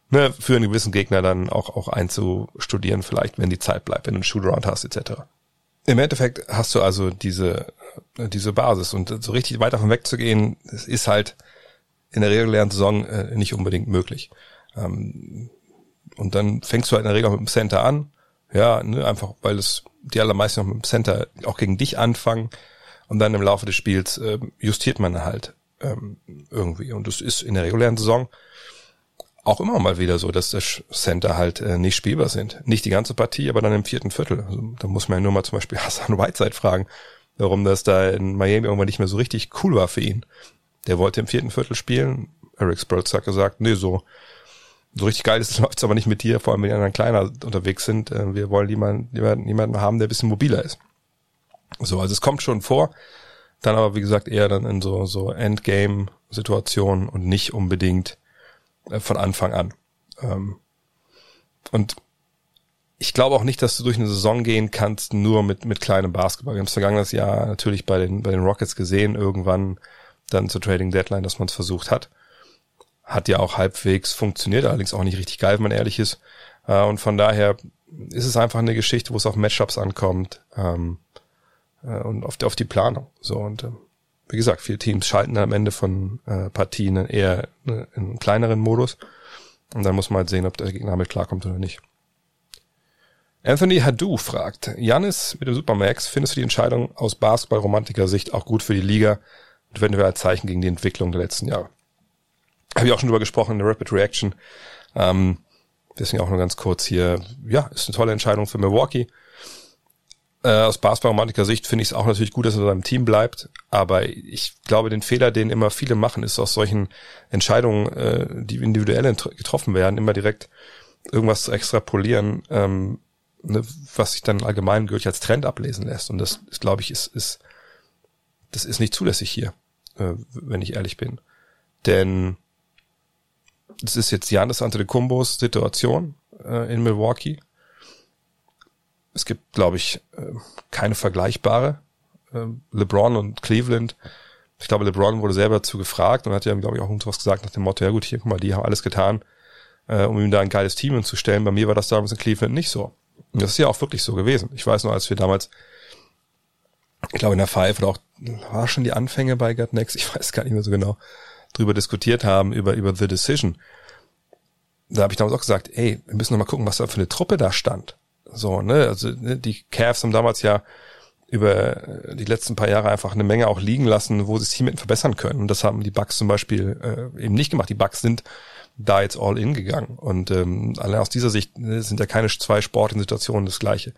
ne, für einen gewissen Gegner dann auch, auch einzustudieren, vielleicht, wenn die Zeit bleibt, wenn du einen Shootaround hast, etc. Im Endeffekt hast du also diese, diese Basis und so richtig weit davon wegzugehen, es ist halt in der regulären Saison äh, nicht unbedingt möglich. Ähm, und dann fängst du halt in der Regel mit dem Center an, ja, ne, einfach weil es die allermeisten noch mit dem Center auch gegen dich anfangen und dann im Laufe des Spiels äh, justiert man halt ähm, irgendwie. Und das ist in der regulären Saison auch immer mal wieder so, dass das Center halt äh, nicht spielbar sind. Nicht die ganze Partie, aber dann im vierten Viertel. Also, da muss man ja nur mal zum Beispiel Hassan Whiteside fragen, warum das da in Miami irgendwann nicht mehr so richtig cool war für ihn. Der wollte im vierten Viertel spielen. Eric Spurz hat gesagt, nee, so, so richtig geil ist läuft's aber nicht mit dir, vor allem wenn die anderen kleiner unterwegs sind. Äh, wir wollen jemanden, jemanden haben, der ein bisschen mobiler ist. So, also es kommt schon vor. Dann aber, wie gesagt, eher dann in so, so Endgame-Situationen und nicht unbedingt äh, von Anfang an. Ähm, und ich glaube auch nicht, dass du durch eine Saison gehen kannst, nur mit, mit kleinem Basketball. Wir haben es vergangenes Jahr natürlich bei den, bei den Rockets gesehen, irgendwann dann zur Trading Deadline, dass man es versucht hat. Hat ja auch halbwegs funktioniert, allerdings auch nicht richtig geil, wenn man ehrlich ist. Äh, und von daher ist es einfach eine Geschichte, wo es auf Matchups ankommt ähm, äh, und auf, auf die Planung. So und ähm, wie gesagt, viele Teams schalten am Ende von äh, Partien eher ne, in einen kleineren Modus. Und dann muss man halt sehen, ob der Gegner damit klarkommt oder nicht. Anthony Hadou fragt, Janis mit dem Supermax, findest du die Entscheidung aus Basketball-romantiker Sicht auch gut für die Liga und werden wir als Zeichen gegen die Entwicklung der letzten Jahre? Habe ich auch schon drüber gesprochen in der Rapid Reaction. Ähm, deswegen auch nur ganz kurz hier. Ja, ist eine tolle Entscheidung für Milwaukee. Äh, aus Basketballromantiker Sicht finde ich es auch natürlich gut, dass er in seinem Team bleibt, aber ich glaube, den Fehler, den immer viele machen, ist aus solchen Entscheidungen, äh, die individuell getroffen werden, immer direkt irgendwas zu extrapolieren, ähm, ne, was sich dann allgemein gültig als Trend ablesen lässt. Und das ist, glaube ich, ist, ist, das ist nicht zulässig hier, äh, wenn ich ehrlich bin. Denn das ist jetzt Janis Antetokounmpos Situation äh, in Milwaukee. Es gibt, glaube ich, äh, keine vergleichbare. Äh, LeBron und Cleveland. Ich glaube, LeBron wurde selber dazu gefragt und hat ja, glaube ich, auch irgendwas gesagt nach dem Motto, ja gut, hier, guck mal, die haben alles getan, äh, um ihm da ein geiles Team hinzustellen. Bei mir war das damals in Cleveland nicht so. Und das ist ja auch wirklich so gewesen. Ich weiß nur, als wir damals, ich glaube in der Five oder auch, war schon die Anfänge bei Gut Next, ich weiß gar nicht mehr so genau, drüber diskutiert haben, über, über The Decision. Da habe ich damals auch gesagt, ey, wir müssen noch mal gucken, was da für eine Truppe da stand. So, ne, also ne, die Cavs haben damals ja über die letzten paar Jahre einfach eine Menge auch liegen lassen, wo sie Team hätten verbessern können. Und das haben die Bucks zum Beispiel äh, eben nicht gemacht. Die Bucks sind da jetzt all in gegangen. Und ähm, allein aus dieser Sicht ne, sind ja keine zwei Sportinstitutionen das gleiche.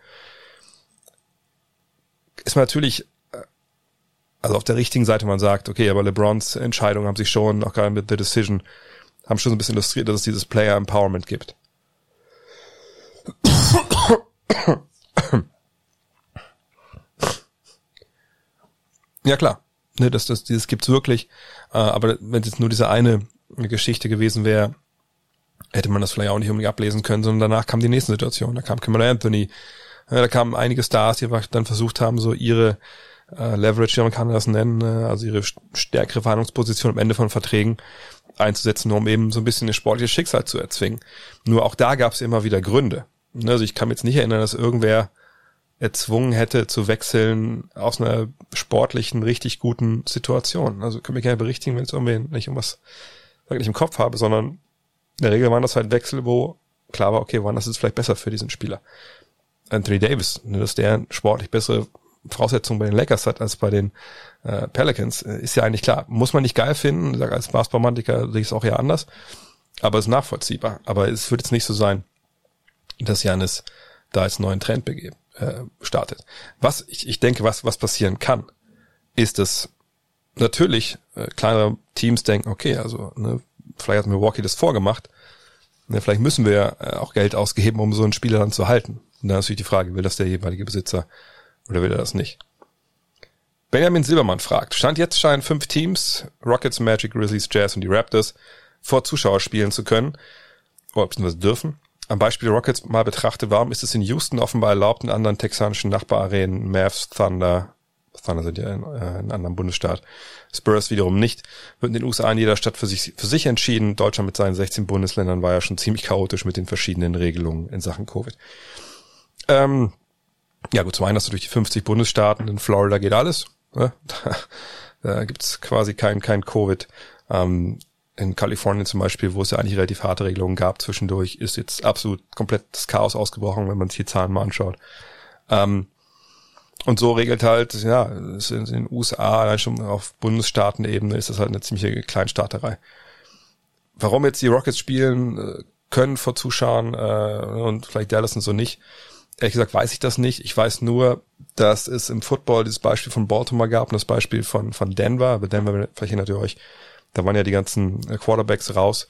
Ist man natürlich, äh, also auf der richtigen Seite man sagt, okay, aber LeBrons Entscheidungen haben sich schon, auch gerade mit The Decision, haben schon so ein bisschen illustriert, dass es dieses Player Empowerment gibt. Ja klar, ne, das, das, dieses gibt's wirklich. Äh, aber wenn es jetzt nur diese eine Geschichte gewesen wäre, hätte man das vielleicht auch nicht unbedingt ablesen können, sondern danach kam die nächste Situation. Da kam Cameron Anthony, da kamen einige Stars, die dann versucht haben, so ihre äh, Leverage, wie man kann das nennen, äh, also ihre stärkere Verhandlungsposition am Ende von Verträgen einzusetzen, um eben so ein bisschen das sportliche Schicksal zu erzwingen. Nur auch da gab es immer wieder Gründe. Ne, also ich kann mich jetzt nicht erinnern, dass irgendwer erzwungen hätte zu wechseln aus einer sportlichen, richtig guten Situation. Also können wir gerne berichtigen, wenn es irgendwie nicht um was wirklich im Kopf habe, sondern in der Regel waren das halt Wechsel, wo klar war, okay, wann das ist vielleicht besser für diesen Spieler. Anthony Davis, ne, dass der sportlich bessere Voraussetzungen bei den Lakers hat als bei den äh, Pelicans, äh, ist ja eigentlich klar. Muss man nicht geil finden, sag, als Basketballmantiker sehe ich es auch eher anders, aber ist nachvollziehbar. Aber es wird jetzt nicht so sein, dass Janis da als neuen Trend äh, startet. Was ich, ich denke, was, was passieren kann, ist, dass natürlich äh, kleinere Teams denken, okay, also ne, vielleicht hat Milwaukee das vorgemacht, ne, vielleicht müssen wir äh, auch Geld ausgeben, um so einen Spieler dann zu halten. Und dann ist natürlich die Frage, will das der jeweilige Besitzer oder will er das nicht? Benjamin Silbermann fragt, Stand jetzt scheinen fünf Teams, Rockets, Magic, Grizzlies, Jazz und die Raptors, vor Zuschauer spielen zu können, oder beziehungsweise dürfen. Am Beispiel Rockets mal betrachtet, warum ist es in Houston offenbar erlaubt, in anderen texanischen Nachbararenen, Mavs, Thunder, Thunder sind ja in, äh, in einem anderen Bundesstaat, Spurs wiederum nicht, wird in den USA in jeder Stadt für sich, für sich entschieden. Deutschland mit seinen 16 Bundesländern war ja schon ziemlich chaotisch mit den verschiedenen Regelungen in Sachen Covid. Ähm, ja gut, zum einen hast du durch die 50 Bundesstaaten, in Florida geht alles. Ne? Da, da gibt's quasi kein, kein Covid. Ähm, in Kalifornien zum Beispiel, wo es ja eigentlich relativ harte Regelungen gab zwischendurch, ist jetzt absolut komplettes Chaos ausgebrochen, wenn man sich die Zahlen mal anschaut. Ähm, und so regelt halt, ja, in den USA, schon auf Bundesstaatenebene ist das halt eine ziemliche Kleinstaaterei. Warum jetzt die Rockets spielen äh, können vor Zuschauern äh, und vielleicht Dallas und so nicht, Ehrlich gesagt weiß ich das nicht. Ich weiß nur, dass es im Football dieses Beispiel von Baltimore gab und das Beispiel von, von Denver. Aber Denver, erinnert ihr euch, da waren ja die ganzen äh, Quarterbacks raus.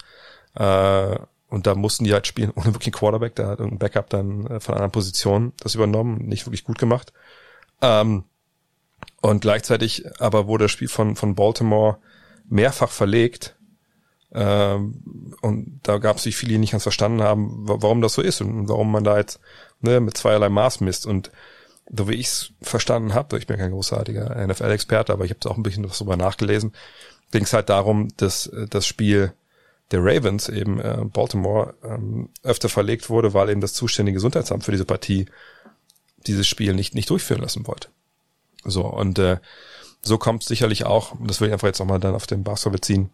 Äh, und da mussten die halt spielen ohne wirklich einen Quarterback. Da hat irgendein Backup dann äh, von einer Position das übernommen. Nicht wirklich gut gemacht. Ähm, und gleichzeitig aber wurde das Spiel von, von Baltimore mehrfach verlegt. Ähm, und da gab es sich viele, die nicht ganz verstanden haben, warum das so ist und warum man da jetzt ne, mit zweierlei Maß misst. Und so wie ich es verstanden habe, ich bin kein großartiger NFL-Experte, aber ich habe auch ein bisschen was darüber nachgelesen, ging es halt darum, dass äh, das Spiel der Ravens eben äh, Baltimore ähm, öfter verlegt wurde, weil eben das zuständige Gesundheitsamt für diese Partie dieses Spiel nicht nicht durchführen lassen wollte. So und äh, so kommt sicherlich auch, das will ich einfach jetzt nochmal dann auf den Basketball beziehen,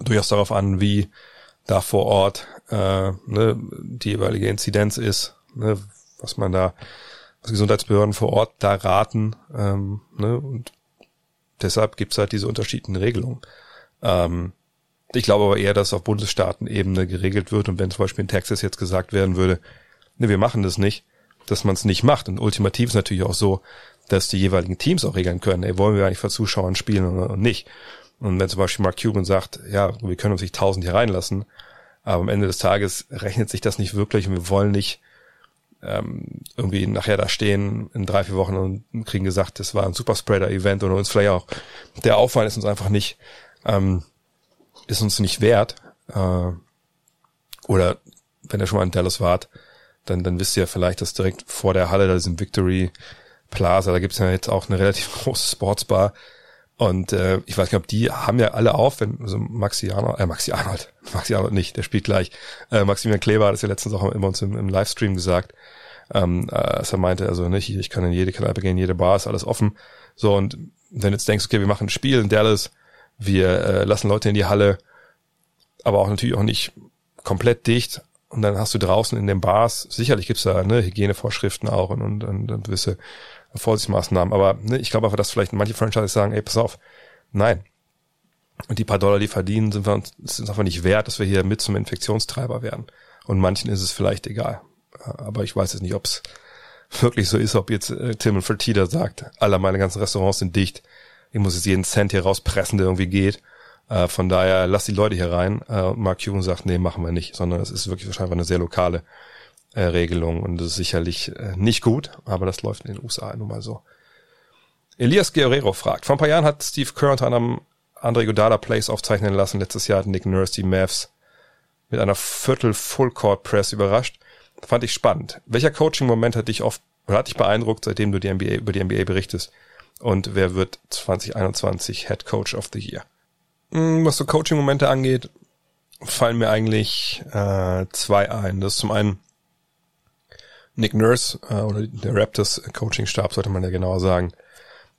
durchaus darauf an, wie da vor Ort äh, ne, die jeweilige Inzidenz ist, ne, was man da, was Gesundheitsbehörden vor Ort da raten, ähm, ne, und deshalb gibt's halt diese unterschiedlichen Regelungen. Ähm, ich glaube aber eher, dass auf Bundesstaatenebene geregelt wird und wenn zum Beispiel in Texas jetzt gesagt werden würde, ne, wir machen das nicht, dass man es nicht macht. Und ultimativ ist natürlich auch so, dass die jeweiligen Teams auch regeln können, ey, wollen wir eigentlich vor Zuschauern spielen oder nicht. Und wenn zum Beispiel Mark Cuban sagt, ja, wir können uns nicht tausend hier reinlassen, aber am Ende des Tages rechnet sich das nicht wirklich und wir wollen nicht ähm, irgendwie nachher da stehen in drei, vier Wochen und kriegen gesagt, das war ein Superspreader-Event oder uns vielleicht auch der Aufwand ist uns einfach nicht, ähm, ist uns nicht wert. Äh, oder wenn ihr schon mal in Dallas wart, dann, dann wisst ihr ja vielleicht, dass direkt vor der Halle, da ist ein Victory Plaza, da gibt's ja jetzt auch eine relativ große Sportsbar. Und äh, ich weiß nicht, ob die haben ja alle auf, wenn also Maxi Arnold, äh, Maxi Arnold, Maxi Arnold nicht, der spielt gleich. Äh, Maximilian Kleber hat es ja letztens auch immer uns im, im Livestream gesagt, ähm, äh, als er meinte, also nicht, ich kann in jede Kneipe gehen, jede Bar ist alles offen. So, und wenn du jetzt denkst, okay, wir machen ein Spiel in Dallas, wir äh, lassen Leute in die Halle, aber auch natürlich auch nicht komplett dicht. Und dann hast du draußen in den Bars, sicherlich gibt's da ne, Hygienevorschriften auch und, und, und, und gewisse Vorsichtsmaßnahmen. Aber ne, ich glaube einfach, dass vielleicht manche Franchises sagen, ey, pass auf, nein. Und die paar Dollar, die verdienen, sind wir uns sind einfach nicht wert, dass wir hier mit zum Infektionstreiber werden. Und manchen ist es vielleicht egal. Aber ich weiß jetzt nicht, ob es wirklich so ist, ob jetzt äh, Tim Fertitta sagt, alle meine ganzen Restaurants sind dicht. Ich muss jetzt jeden Cent hier rauspressen, der irgendwie geht. Äh, von daher lass die Leute hier rein. Äh, Mark Cuban sagt, nee, machen wir nicht, sondern es ist wirklich wahrscheinlich eine sehr lokale äh, Regelung und das ist sicherlich äh, nicht gut, aber das läuft in den USA nun mal so. Elias Guerrero fragt, vor ein paar Jahren hat Steve Kerr unter anderem Andre Godala Plays aufzeichnen lassen. Letztes Jahr hat Nick Nurse die Mavs mit einer Viertel Full Court Press überrascht. Fand ich spannend. Welcher Coaching-Moment hat dich oft oder hat dich beeindruckt, seitdem du die NBA, über die NBA berichtest? Und wer wird 2021 Head Coach of the Year? Hm, was so Coaching-Momente angeht, fallen mir eigentlich äh, zwei ein. Das ist zum einen Nick Nurse äh, oder der Raptors Coaching-Stab, sollte man ja genauer sagen,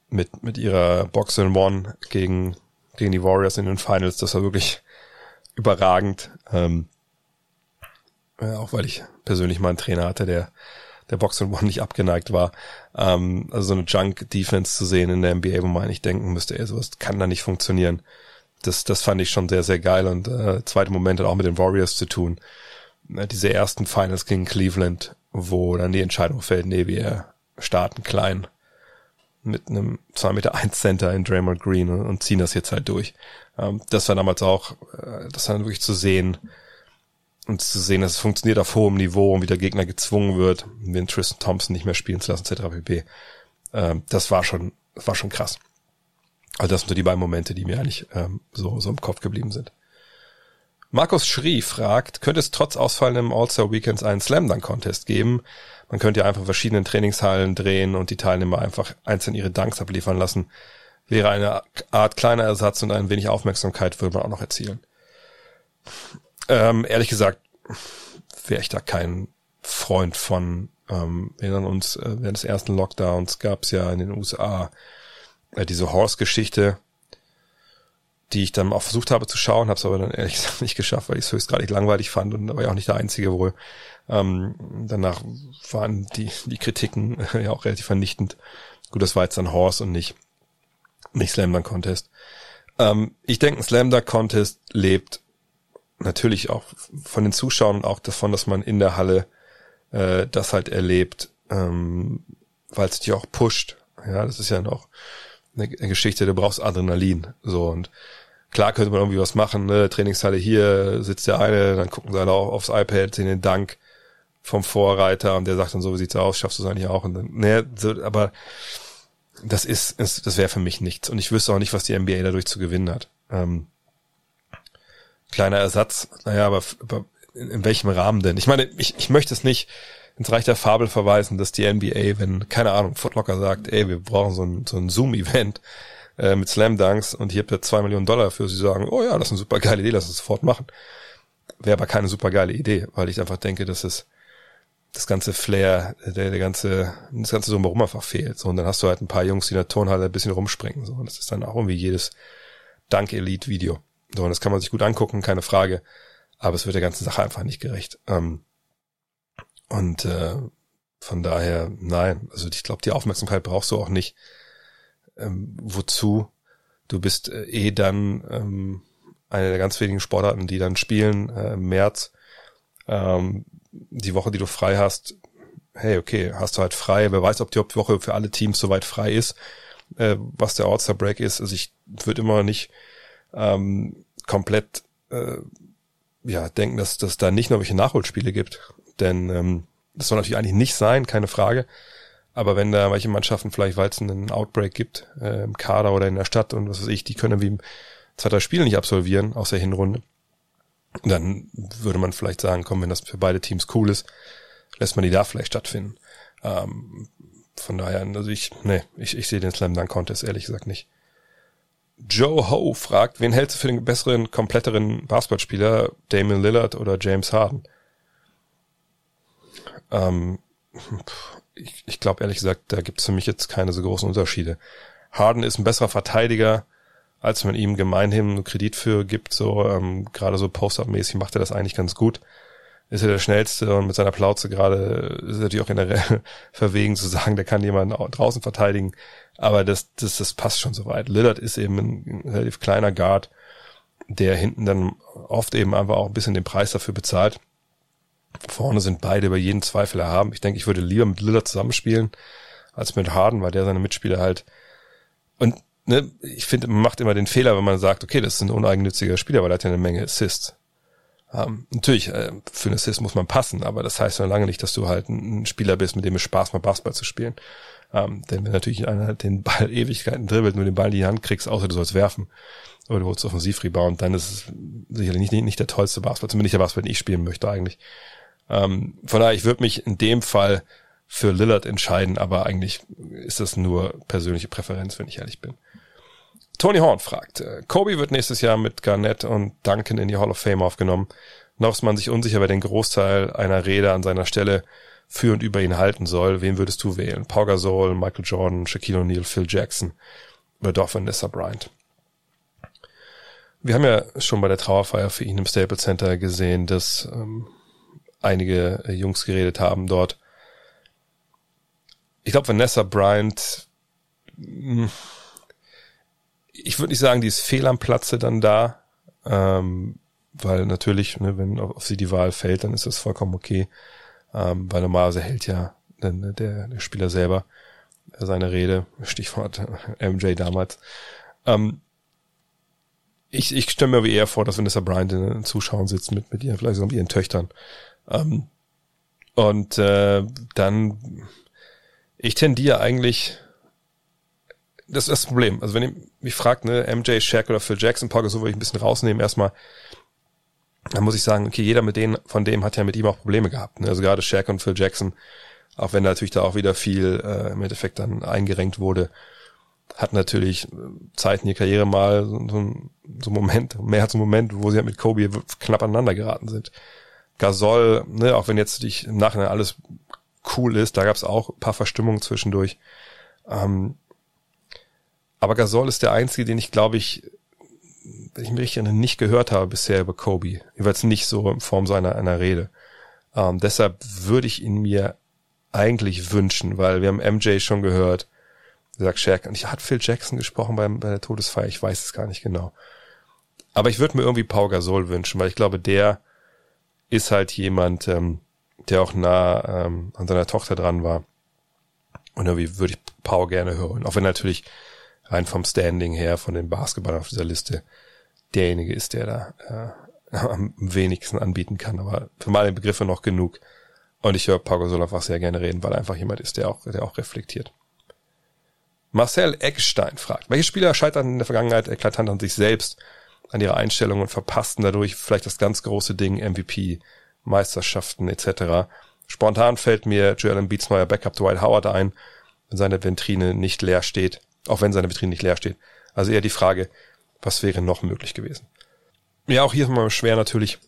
mit, mit ihrer Box in One gegen, gegen die Warriors in den Finals. Das war wirklich überragend. Ähm, ja, auch weil ich persönlich mal einen Trainer hatte, der der Box in One nicht abgeneigt war. Ähm, also so eine Junk-Defense zu sehen in der NBA, wo man eigentlich denken müsste, ey, sowas kann da nicht funktionieren. Das, das fand ich schon sehr, sehr geil. Und äh, zweite Moment hat auch mit den Warriors zu tun. Äh, diese ersten Finals gegen Cleveland, wo dann die Entscheidung fällt, nee, wir starten klein mit einem 2 Meter 1 Center in Draymond Green und, ziehen das jetzt halt durch. Ähm, das war damals auch, äh, das war wirklich zu sehen und zu sehen, dass es funktioniert auf hohem Niveau und wie der Gegner gezwungen wird, den Tristan Thompson nicht mehr spielen zu lassen, etc. pp. Ähm, das war schon, das war schon krass. Also das sind so die beiden Momente, die mir eigentlich ähm, so, so im Kopf geblieben sind. Markus Schrie fragt, könnte es trotz ausfallendem All-Star Weekends einen Slam Dunk Contest geben? Man könnte ja einfach verschiedenen Trainingshallen drehen und die Teilnehmer einfach einzeln ihre Dunks abliefern lassen. Wäre eine Art kleiner Ersatz und ein wenig Aufmerksamkeit würde man auch noch erzielen. Ähm, ehrlich gesagt, wäre ich da kein Freund von. Ähm, wir erinnern uns, äh, während des ersten Lockdowns gab es ja in den USA äh, diese Horse-Geschichte, die ich dann auch versucht habe zu schauen, habe es aber dann ehrlich gesagt nicht geschafft, weil ich es höchstgradig langweilig fand und da war ja auch nicht der Einzige wohl. Ähm, danach waren die, die Kritiken ja auch relativ vernichtend. Gut, das war jetzt dann Horse und nicht, nicht Slam Dunk Contest. Ähm, ich denke, ein Slam Dunk Contest lebt natürlich auch von den Zuschauern und auch davon, dass man in der Halle äh, das halt erlebt, ähm, weil es dich auch pusht. Ja, das ist ja noch eine, Geschichte, du brauchst Adrenalin. So und klar könnte man irgendwie was machen, ne? Trainingshalle hier sitzt der eine, dann gucken sie alle aufs iPad, sehen den Dank vom Vorreiter und der sagt dann so, wie sieht's aus, schaffst du es eigentlich auch? Und dann, ne, so, aber das ist, ist das wäre für mich nichts. Und ich wüsste auch nicht, was die NBA dadurch zu gewinnen hat. Ähm, kleiner Ersatz, naja, aber, aber in, in welchem Rahmen denn? Ich meine, ich, ich möchte es nicht ins Reich der Fabel verweisen, dass die NBA, wenn, keine Ahnung, Footlocker sagt, ey, wir brauchen so ein, so ein Zoom-Event äh, mit Slam Dunks und hier habt ihr zwei Millionen Dollar für, sie sagen, oh ja, das ist eine super geile Idee, lass uns sofort machen. Wäre aber keine super geile Idee, weil ich einfach denke, dass es das ganze Flair, der, der ganze, das ganze so warum einfach fehlt. So, und dann hast du halt ein paar Jungs, die in der Turnhalle ein bisschen rumspringen. So, und das ist dann auch irgendwie jedes Dunk-Elite-Video. So, und das kann man sich gut angucken, keine Frage. Aber es wird der ganzen Sache einfach nicht gerecht. Ähm, und äh, von daher, nein, also ich glaube, die Aufmerksamkeit brauchst du auch nicht. Ähm, wozu? Du bist äh, eh dann ähm, eine der ganz wenigen Sportarten, die dann spielen äh, im März. Ähm, die Woche, die du frei hast, hey, okay, hast du halt frei, wer weiß, ob die Woche für alle Teams soweit frei ist, äh, was der All-Star Break ist. Also ich würde immer nicht ähm, komplett äh, ja denken, dass dass da nicht noch welche Nachholspiele gibt. Denn ähm, das soll natürlich eigentlich nicht sein, keine Frage. Aber wenn da welche Mannschaften vielleicht, weil es einen Outbreak gibt, äh, im Kader oder in der Stadt und was weiß ich, die können wie zweiter Spiel nicht absolvieren aus der Hinrunde, dann würde man vielleicht sagen, komm, wenn das für beide Teams cool ist, lässt man die da vielleicht stattfinden. Ähm, von daher, also ich, nee, ich, ich sehe den Slam Dunk Contest ehrlich gesagt nicht. Joe Ho fragt, wen hältst du für den besseren, kompletteren Basketballspieler, Damon Lillard oder James Harden? Ähm, ich, ich glaube ehrlich gesagt, da gibt es für mich jetzt keine so großen Unterschiede. Harden ist ein besserer Verteidiger, als man ihm gemeinhin Kredit für gibt. So ähm, gerade so Post-up-mäßig macht er das eigentlich ganz gut. Ist er der schnellste und mit seiner Plauze gerade ist er natürlich auch generell verwegen zu sagen, der kann jemanden draußen verteidigen. Aber das, das, das passt schon soweit. Lillard ist eben ein, ein relativ kleiner Guard, der hinten dann oft eben einfach auch ein bisschen den Preis dafür bezahlt. Vorne sind beide über jeden Zweifel erhaben. Ich denke, ich würde lieber mit Lillard zusammenspielen als mit Harden, weil der seine Mitspieler halt und ne, ich finde, man macht immer den Fehler, wenn man sagt, okay, das ist ein uneigennütziger Spieler, weil er hat ja eine Menge Assists. Ähm, natürlich, äh, für einen Assist muss man passen, aber das heißt noch lange nicht, dass du halt ein, Spieler bist, mit dem es Spaß macht, Basketball zu spielen. Ähm, denn wenn natürlich einer halt den Ball Ewigkeiten dribbelt, nur den Ball in die Hand kriegst, außer du sollst werfen oder du holst Offensivrebound, dann ist es sicherlich nicht, nicht, nicht der tollste Basketball, zumindest nicht der Basketball, den ich spielen möchte eigentlich. Ähm, von daher, ich würde mich in dem Fall für Lillard entscheiden, aber eigentlich ist das nur persönliche Präferenz, wenn ich ehrlich bin. Tony Horn fragt, äh, Kobe wird nächstes Jahr mit Garnett und Duncan in die Hall of Fame aufgenommen. Noch ist man sich unsicher, wer den Großteil einer Rede an seiner Stelle für und über ihn halten soll. Wen würdest du wählen? Pau Gasol, Michael Jordan, Shaquille O'Neal, Phil Jackson oder doch Vanessa Bryant? Wir haben ja schon bei der Trauerfeier für ihn im Staples Center gesehen, dass ähm, einige Jungs geredet haben dort. Ich glaube, Vanessa Bryant, hm, ich würde nicht sagen, die ist fehl am Platze dann da, ähm, weil natürlich, ne, wenn auf, sie die Wahl fällt, dann ist das vollkommen okay, ähm, weil normalerweise hält ja der, der, der Spieler selber seine Rede, Stichwort MJ damals. Ähm, ich, ich stelle mir aber eher vor, dass Vanessa Bryant in den Zuschauern sitzt mit, mit ihr, vielleicht sogar mit ihren Töchtern. Ähm, und äh, dann, ich tendiere eigentlich das ist das Problem. Also wenn ihr mich fragt, ne, MJ, Shaq oder Phil Jackson, Paul so würde ich ein bisschen rausnehmen erstmal, dann muss ich sagen, okay, jeder mit denen, von dem hat ja mit ihm auch Probleme gehabt. Ne? Also gerade Shaq und Phil Jackson, auch wenn natürlich da auch wieder viel äh, im Endeffekt dann eingerenkt wurde, hat natürlich äh, Zeit in ihrer Karriere mal so, so, so ein Moment, mehr als ein Moment, wo sie halt mit Kobe knapp aneinander geraten sind. Gasol, ne, auch wenn jetzt dich im Nachhinein alles cool ist, da gab es auch ein paar Verstimmungen zwischendurch. Ähm, aber Gasol ist der einzige, den ich glaube ich, wenn ich mich nicht gehört habe bisher über Kobe. Jeweils nicht so in Form seiner einer Rede. Ähm, deshalb würde ich ihn mir eigentlich wünschen, weil wir haben MJ schon gehört. Sagt Shaq, und ich hat Phil Jackson gesprochen beim, bei der Todesfeier, ich weiß es gar nicht genau. Aber ich würde mir irgendwie Pau Gasol wünschen, weil ich glaube, der ist halt jemand, ähm, der auch nah ähm, an seiner Tochter dran war. Und irgendwie würde ich Pau gerne hören. Auch wenn natürlich rein vom Standing her, von den Basketballern auf dieser Liste, derjenige ist, der da äh, am wenigsten anbieten kann. Aber für meine Begriffe noch genug. Und ich höre Pau Gasol einfach sehr gerne reden, weil er einfach jemand ist, der auch, der auch reflektiert. Marcel Eckstein fragt, welche Spieler scheitern in der Vergangenheit eklatant an sich selbst, an ihrer Einstellung und verpassten dadurch vielleicht das ganz große Ding MVP, Meisterschaften etc. Spontan fällt mir Joel Embiids neuer Backup Dwight Howard ein, wenn seine Ventrine nicht leer steht. Auch wenn seine Vitrine nicht leer steht. Also eher die Frage, was wäre noch möglich gewesen? Ja, auch hier ist man schwer natürlich,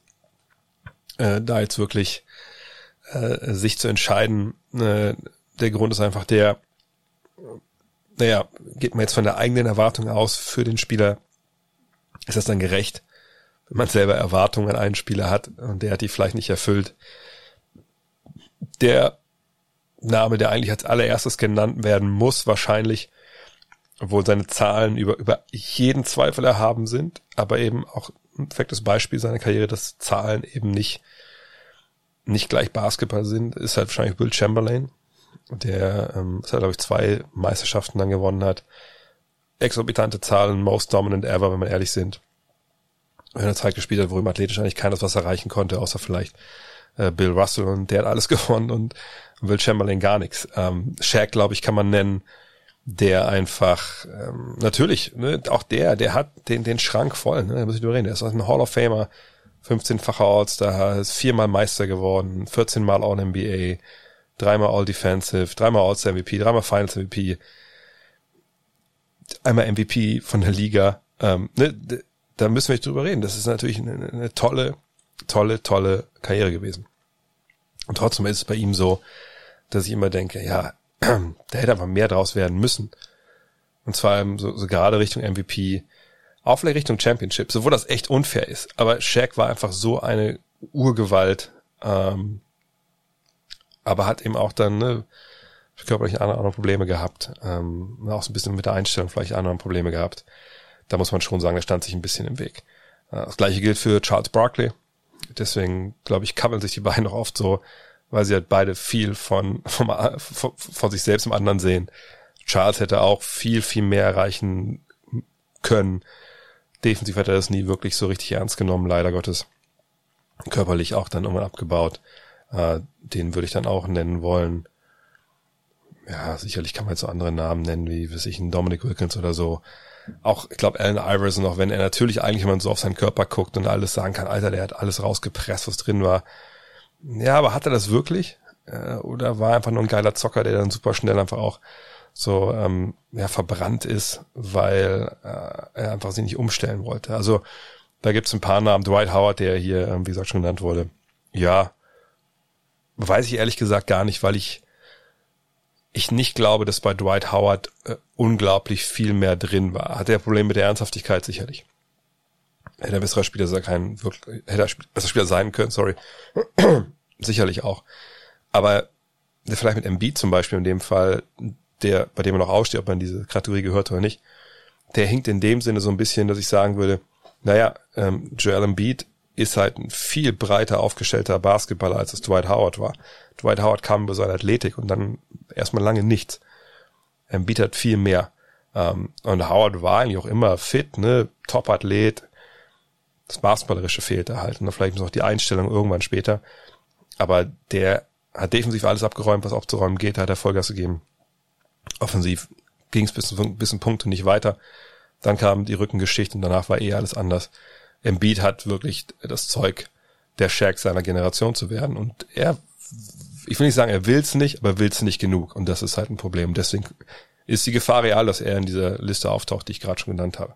äh, da jetzt wirklich äh, sich zu entscheiden. Äh, der Grund ist einfach der, naja, geht man jetzt von der eigenen Erwartung aus für den Spieler, ist das dann gerecht, wenn man selber Erwartungen an einen Spieler hat und der hat die vielleicht nicht erfüllt. Der Name, der eigentlich als allererstes genannt werden muss, wahrscheinlich, obwohl seine Zahlen über, über jeden Zweifel erhaben sind, aber eben auch ein perfektes Beispiel seiner Karriere, dass Zahlen eben nicht, nicht gleich Basketball sind, ist halt wahrscheinlich Will Chamberlain, der ähm, ist halt, glaube ich, zwei Meisterschaften dann gewonnen hat. Exorbitante Zahlen, most dominant ever, wenn wir ehrlich sind. In einer Zeit gespielt hat, wo ihm athletisch eigentlich keines was erreichen konnte, außer vielleicht äh, Bill Russell und der hat alles gewonnen und Will Chamberlain gar nichts. Ähm, Shaq, glaube ich, kann man nennen, der einfach, ähm, natürlich, ne, auch der, der hat den, den Schrank voll, ne, da muss ich drüber reden, der ist ein Hall of Famer, 15-facher All-Star, ist viermal Meister geworden, 14 Mal All-NBA, dreimal All-Defensive, dreimal All-Star MVP, dreimal Finals MVP, einmal MVP von der Liga. Ähm, ne, da müssen wir nicht drüber reden. Das ist natürlich eine, eine tolle, tolle, tolle Karriere gewesen. Und trotzdem ist es bei ihm so, dass ich immer denke, ja, da hätte einfach mehr draus werden müssen. Und zwar so, so gerade Richtung MVP, auch vielleicht Richtung Championship, obwohl das echt unfair ist. Aber Shaq war einfach so eine Urgewalt, ähm, aber hat eben auch dann ne, körperlich andere, Probleme gehabt, ähm, auch so ein bisschen mit der Einstellung vielleicht andere Probleme gehabt. Da muss man schon sagen, der stand sich ein bisschen im Weg. Äh, das gleiche gilt für Charles Barkley. Deswegen, glaube ich, kabbeln sich die beiden noch oft so, weil sie halt beide viel von, vom, von, von sich selbst im anderen sehen. Charles hätte auch viel, viel mehr erreichen können. Defensiv hat er das nie wirklich so richtig ernst genommen, leider Gottes. Körperlich auch dann irgendwann abgebaut. Äh, den würde ich dann auch nennen wollen. Ja, sicherlich kann man jetzt so andere Namen nennen, wie, weiß ich, ein Dominic Wilkins oder so. Auch, ich glaube, Allen Iverson, auch wenn er natürlich eigentlich, man so auf seinen Körper guckt und alles sagen kann, Alter, der hat alles rausgepresst, was drin war. Ja, aber hat er das wirklich? Äh, oder war er einfach nur ein geiler Zocker, der dann super schnell einfach auch so ähm, ja, verbrannt ist, weil äh, er einfach sich nicht umstellen wollte. Also da gibt's ein paar Namen. Dwight Howard, der hier, ähm, wie gesagt, schon genannt wurde. Ja, weiß ich ehrlich gesagt gar nicht, weil ich ich nicht glaube, dass bei Dwight Howard äh, unglaublich viel mehr drin war. Hat er Probleme mit der Ernsthaftigkeit sicherlich. Hätte er besserer Spieler sein können, wirklich, hätte er besser Spieler sein können, sorry. sicherlich auch. Aber vielleicht mit Embiid zum Beispiel in dem Fall, der, bei dem er noch aussteht, ob man diese Kategorie gehört oder nicht, der hinkt in dem Sinne so ein bisschen, dass ich sagen würde, naja, ähm, Joel Embiid ist halt ein viel breiter aufgestellter Basketballer, als es Dwight Howard war. Dwight Howard kam über seine Athletik und dann erstmal lange nichts. Embiid hat viel mehr. Ähm, und Howard war eigentlich auch immer fit, ne, Top-Athlet. Das Basketballerische fehlte halt. Und vielleicht noch die Einstellung irgendwann später. Aber der hat defensiv alles abgeräumt, was aufzuräumen geht, hat er Vollgas gegeben offensiv ging es bis, bis ein Punkt und nicht weiter. Dann kam die Rückengeschichte und danach war eh alles anders. Embiid hat wirklich das Zeug, der Shaq seiner Generation zu werden. Und er, ich will nicht sagen, er will's nicht, aber will's nicht genug. Und das ist halt ein Problem. Deswegen ist die Gefahr real, dass er in dieser Liste auftaucht, die ich gerade schon genannt habe.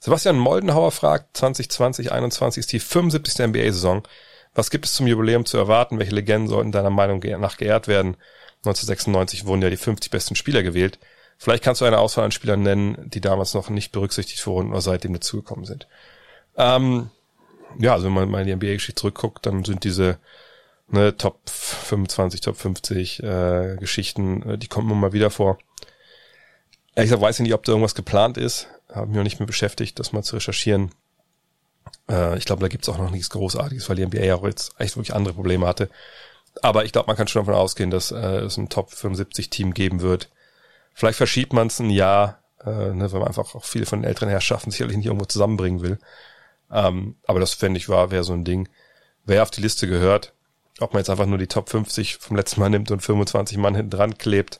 Sebastian Moldenhauer fragt, 2020, 21 ist die 75. NBA-Saison. Was gibt es zum Jubiläum zu erwarten? Welche Legenden sollten deiner Meinung nach geehrt werden? 1996 wurden ja die 50 besten Spieler gewählt. Vielleicht kannst du eine Auswahl an Spielern nennen, die damals noch nicht berücksichtigt wurden oder seitdem dazugekommen sind. Ähm, ja, also wenn man mal in die NBA-Geschichte zurückguckt, dann sind diese ne, Top 25, Top 50 äh, Geschichten, äh, die kommen immer mal wieder vor. Ehrlich gesagt weiß ich nicht, ob da irgendwas geplant ist. Habe mich noch nicht mehr beschäftigt, das mal zu recherchieren. Äh, ich glaube, da gibt's auch noch nichts Großartiges, weil die NBA ja auch jetzt echt wirklich andere Probleme hatte. Aber ich glaube, man kann schon davon ausgehen, dass äh, es ein Top 75 Team geben wird. Vielleicht verschiebt man es ein Jahr, äh, ne, weil man einfach auch viele von den älteren Herrschaften sicherlich nicht irgendwo zusammenbringen will. Ähm, aber das fände ich war, wäre so ein Ding. Wer auf die Liste gehört, ob man jetzt einfach nur die Top 50 vom letzten Mal nimmt und 25 Mann hinten dran klebt,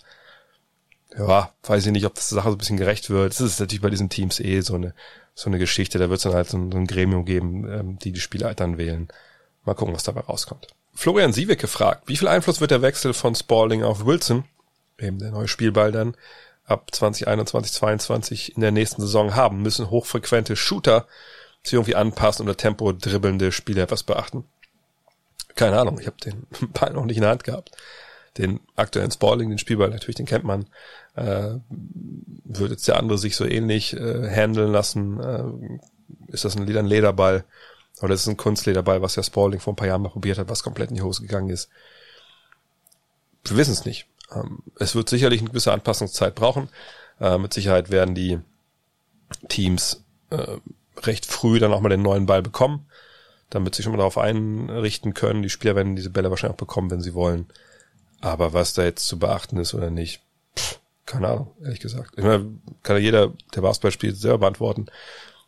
ja, weiß ich nicht, ob das der Sache so ein bisschen gerecht wird. Das ist natürlich bei diesen Teams eh so eine, so eine Geschichte. Da wird es dann halt so ein, so ein Gremium geben, ähm, die die Spieler halt dann wählen. Mal gucken, was dabei rauskommt. Florian Siebeck gefragt, wie viel Einfluss wird der Wechsel von Spalding auf Wilson, eben der neue Spielball dann, ab 2021, 22 in der nächsten Saison haben? Müssen hochfrequente Shooter sich irgendwie anpassen oder Tempo dribbelnde Spieler etwas beachten? Keine Ahnung, ich habe den Ball noch nicht in der Hand gehabt. Den aktuellen Spalding, den Spielball, natürlich, den kennt man. Äh, würde jetzt der andere sich so ähnlich äh, handeln lassen? Äh, ist das ein, ein Lederball? Oder ist ein Kunstlederball, was ja Spalding vor ein paar Jahren mal probiert hat, was komplett in die Hose gegangen ist. Wir wissen es nicht. Ähm, es wird sicherlich eine gewisse Anpassungszeit brauchen. Äh, mit Sicherheit werden die Teams äh, recht früh dann auch mal den neuen Ball bekommen. damit sie schon mal darauf einrichten können. Die Spieler werden diese Bälle wahrscheinlich auch bekommen, wenn sie wollen. Aber was da jetzt zu beachten ist oder nicht, pff, keine Ahnung, ehrlich gesagt. Ich meine, kann ja jeder, der Basketball spielt, selber beantworten.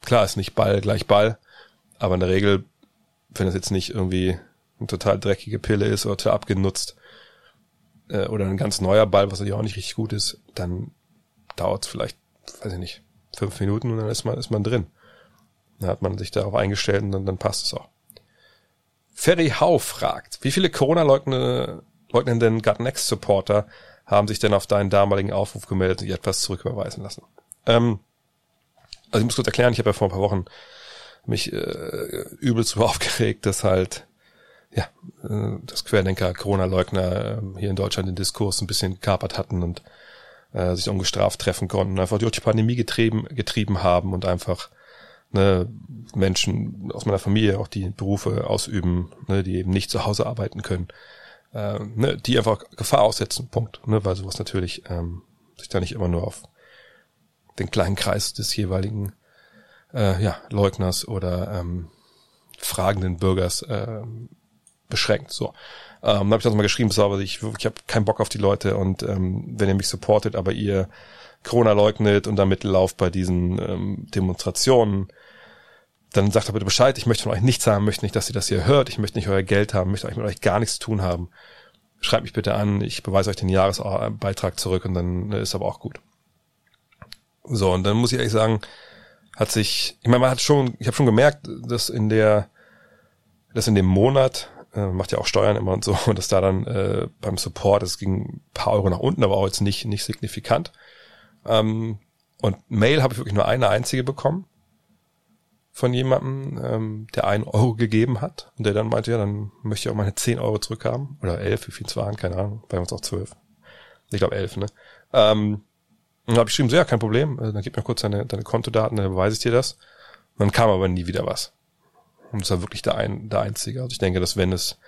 Klar ist nicht Ball gleich Ball, aber in der Regel, wenn es jetzt nicht irgendwie eine total dreckige Pille ist oder abgenutzt äh, oder ein ganz neuer Ball, was natürlich auch nicht richtig gut ist, dann dauert es vielleicht, weiß ich nicht, fünf Minuten und dann ist man, ist man drin. Dann hat man sich darauf eingestellt und dann, dann passt es auch. Ferry Hau fragt, wie viele Corona-leugnenden Gut Next Supporter haben sich denn auf deinen damaligen Aufruf gemeldet und etwas zurücküberweisen lassen? Ähm, also ich muss kurz erklären, ich habe ja vor ein paar Wochen mich äh, übelst so aufgeregt, dass halt ja, äh, das Querdenker Corona-Leugner äh, hier in Deutschland den Diskurs ein bisschen kapert hatten und äh, sich ungestraft treffen konnten, einfach durch die Pandemie getrieben, getrieben haben und einfach ne, Menschen aus meiner Familie auch die Berufe ausüben, ne, die eben nicht zu Hause arbeiten können, äh, ne, die einfach Gefahr aussetzen, Punkt. Ne, weil sowas natürlich ähm, sich da nicht immer nur auf den kleinen Kreis des jeweiligen äh, ja, Leugners oder ähm, fragenden Bürgers äh, beschränkt. So. Ähm, habe ich das mal geschrieben, so, aber ich, ich habe keinen Bock auf die Leute und ähm, wenn ihr mich supportet, aber ihr Corona leugnet und damit lauft bei diesen ähm, Demonstrationen, dann sagt doch bitte Bescheid, ich möchte von euch nichts haben, möchte nicht, dass ihr das hier hört, ich möchte nicht euer Geld haben, möchte euch mit euch gar nichts zu tun haben. Schreibt mich bitte an, ich beweise euch den Jahresbeitrag zurück und dann ist aber auch gut. So, und dann muss ich ehrlich sagen, hat sich, ich meine, man hat schon, ich habe schon gemerkt, dass in der, dass in dem Monat, äh, macht ja auch Steuern immer und so, und dass da dann äh, beim Support, es ging ein paar Euro nach unten, aber auch jetzt nicht, nicht signifikant. Ähm, und Mail habe ich wirklich nur eine einzige bekommen von jemandem, ähm, der einen Euro gegeben hat und der dann meinte, ja, dann möchte ich auch meine zehn Euro zurückhaben. Oder elf, wie viel es waren, keine Ahnung, bei uns auch zwölf. Ich glaube elf, ne? Ähm, und dann habe ich geschrieben, so, ja, kein Problem, äh, dann gib mir kurz deine, deine Kontodaten, dann beweise ich dir das. Und dann kam aber nie wieder was. Und das war wirklich der, ein, der einzige. Also ich denke, dass wenn es,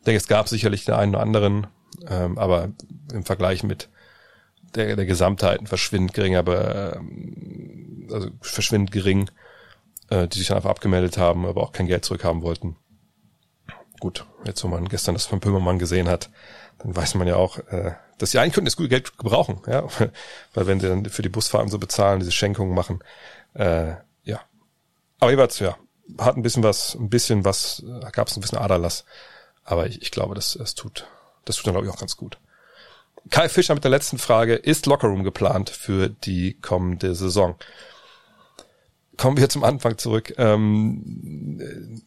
ich denke, es gab sicherlich den einen oder anderen, ähm, aber im Vergleich mit der, der Gesamtheit verschwindend gering, aber ähm, also verschwindend gering, äh, die sich dann einfach abgemeldet haben, aber auch kein Geld zurückhaben wollten. Gut, jetzt wo man gestern das von Pömermann gesehen hat, dann weiß man ja auch, äh, dass sie eigentlich könnten das gute Geld gebrauchen, ja, weil wenn sie dann für die Busfahrten so bezahlen, diese Schenkungen machen, äh, ja. Aber jeweils, ja, hat ein bisschen was, ein bisschen was, gab es ein bisschen Aderlass, aber ich, ich glaube, das, das tut, das tut dann glaube ich auch ganz gut. Kai Fischer mit der letzten Frage, ist Lockerroom geplant für die kommende Saison? Kommen wir zum Anfang zurück. Ähm,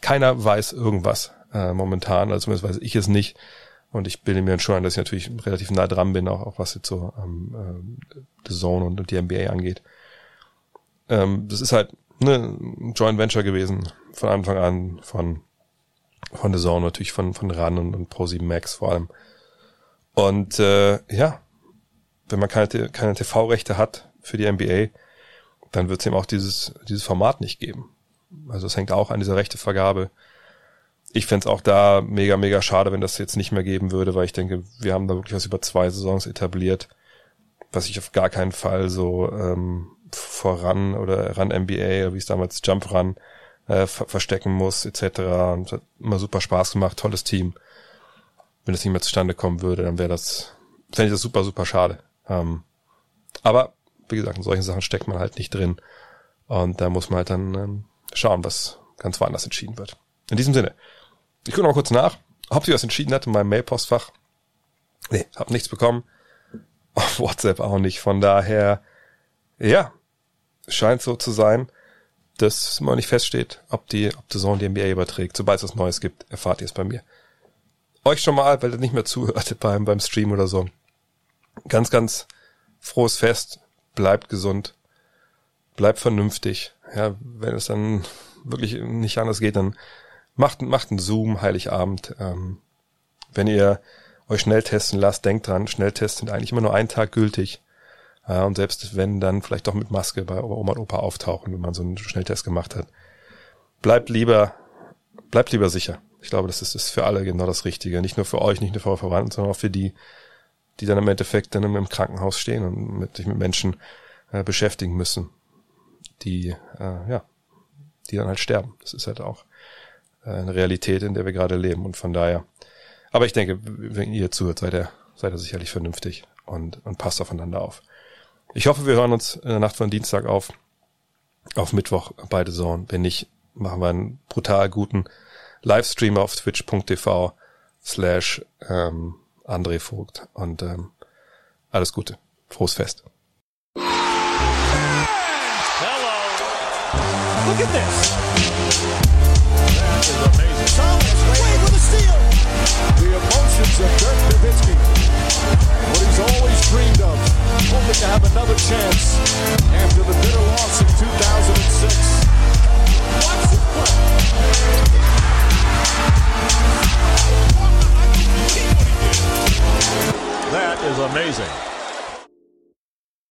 keiner weiß irgendwas äh, momentan, also zumindest weiß ich es nicht. Und ich bilde mir schon ein, dass ich natürlich relativ nah dran bin, auch, auch was jetzt so ähm, äh, The Zone und, und die NBA angeht. Ähm, das ist halt ne, ein Joint Venture gewesen von Anfang an von von The Zone natürlich von von RAN und, und Pro7 Max vor allem. Und äh, ja, wenn man keine, keine TV-Rechte hat für die NBA, dann wird es eben auch dieses dieses Format nicht geben. Also es hängt auch an dieser Rechtevergabe ich fände auch da mega, mega schade, wenn das jetzt nicht mehr geben würde, weil ich denke, wir haben da wirklich was über zwei Saisons etabliert, was ich auf gar keinen Fall so ähm, voran oder ran NBA, oder wie es damals Jump Run äh, ver verstecken muss, etc. Und hat immer super Spaß gemacht, tolles Team. Wenn das nicht mehr zustande kommen würde, dann wäre das, fände ich das super, super schade. Ähm, aber wie gesagt, in solchen Sachen steckt man halt nicht drin. Und da muss man halt dann ähm, schauen, was ganz woanders entschieden wird. In diesem Sinne, ich gucke noch mal kurz nach, ob sie was entschieden hat in meinem Mailpostfach. Nee, hab nichts bekommen. Auf WhatsApp auch nicht. Von daher, ja, scheint so zu sein, dass immer nicht feststeht, ob die, ob die Zone die NBA überträgt. Sobald es was Neues gibt, erfahrt ihr es bei mir. Euch schon mal, weil ihr nicht mehr zuhört beim, beim Stream oder so. Ganz, ganz frohes Fest. Bleibt gesund. Bleibt vernünftig. Ja, wenn es dann wirklich nicht anders geht, dann Macht, macht einen Zoom, Heiligabend. Ähm, wenn ihr euch schnell testen lasst, denkt dran, Schnelltests sind eigentlich immer nur einen Tag gültig. Äh, und selbst wenn dann vielleicht doch mit Maske bei Oma und Opa auftauchen, wenn man so einen Schnelltest gemacht hat. Bleibt lieber, bleibt lieber sicher. Ich glaube, das ist, ist für alle genau das Richtige. Nicht nur für euch, nicht nur für eure Verwandten, sondern auch für die, die dann im Endeffekt dann im Krankenhaus stehen und mit, sich mit Menschen äh, beschäftigen müssen, die, äh, ja, die dann halt sterben. Das ist halt auch äh, eine Realität, in der wir gerade leben. Und von daher, aber ich denke, wenn ihr zuhört, seid ihr, seid ihr sicherlich vernünftig und, und passt aufeinander auf. Ich hoffe, wir hören uns in der Nacht von Dienstag auf, auf Mittwoch beide Zone. Wenn nicht, machen wir einen brutal guten Livestream auf twitch.tv slash ähm, André Vogt und ähm, alles Gute. Frohes Fest. Look at this. That is amazing. Thomas Wade with a steal. The emotions of Dirk Nowitzki. What he's always dreamed of. Hoping to have another chance after the bitter loss in 2006. Watch this play. That is amazing.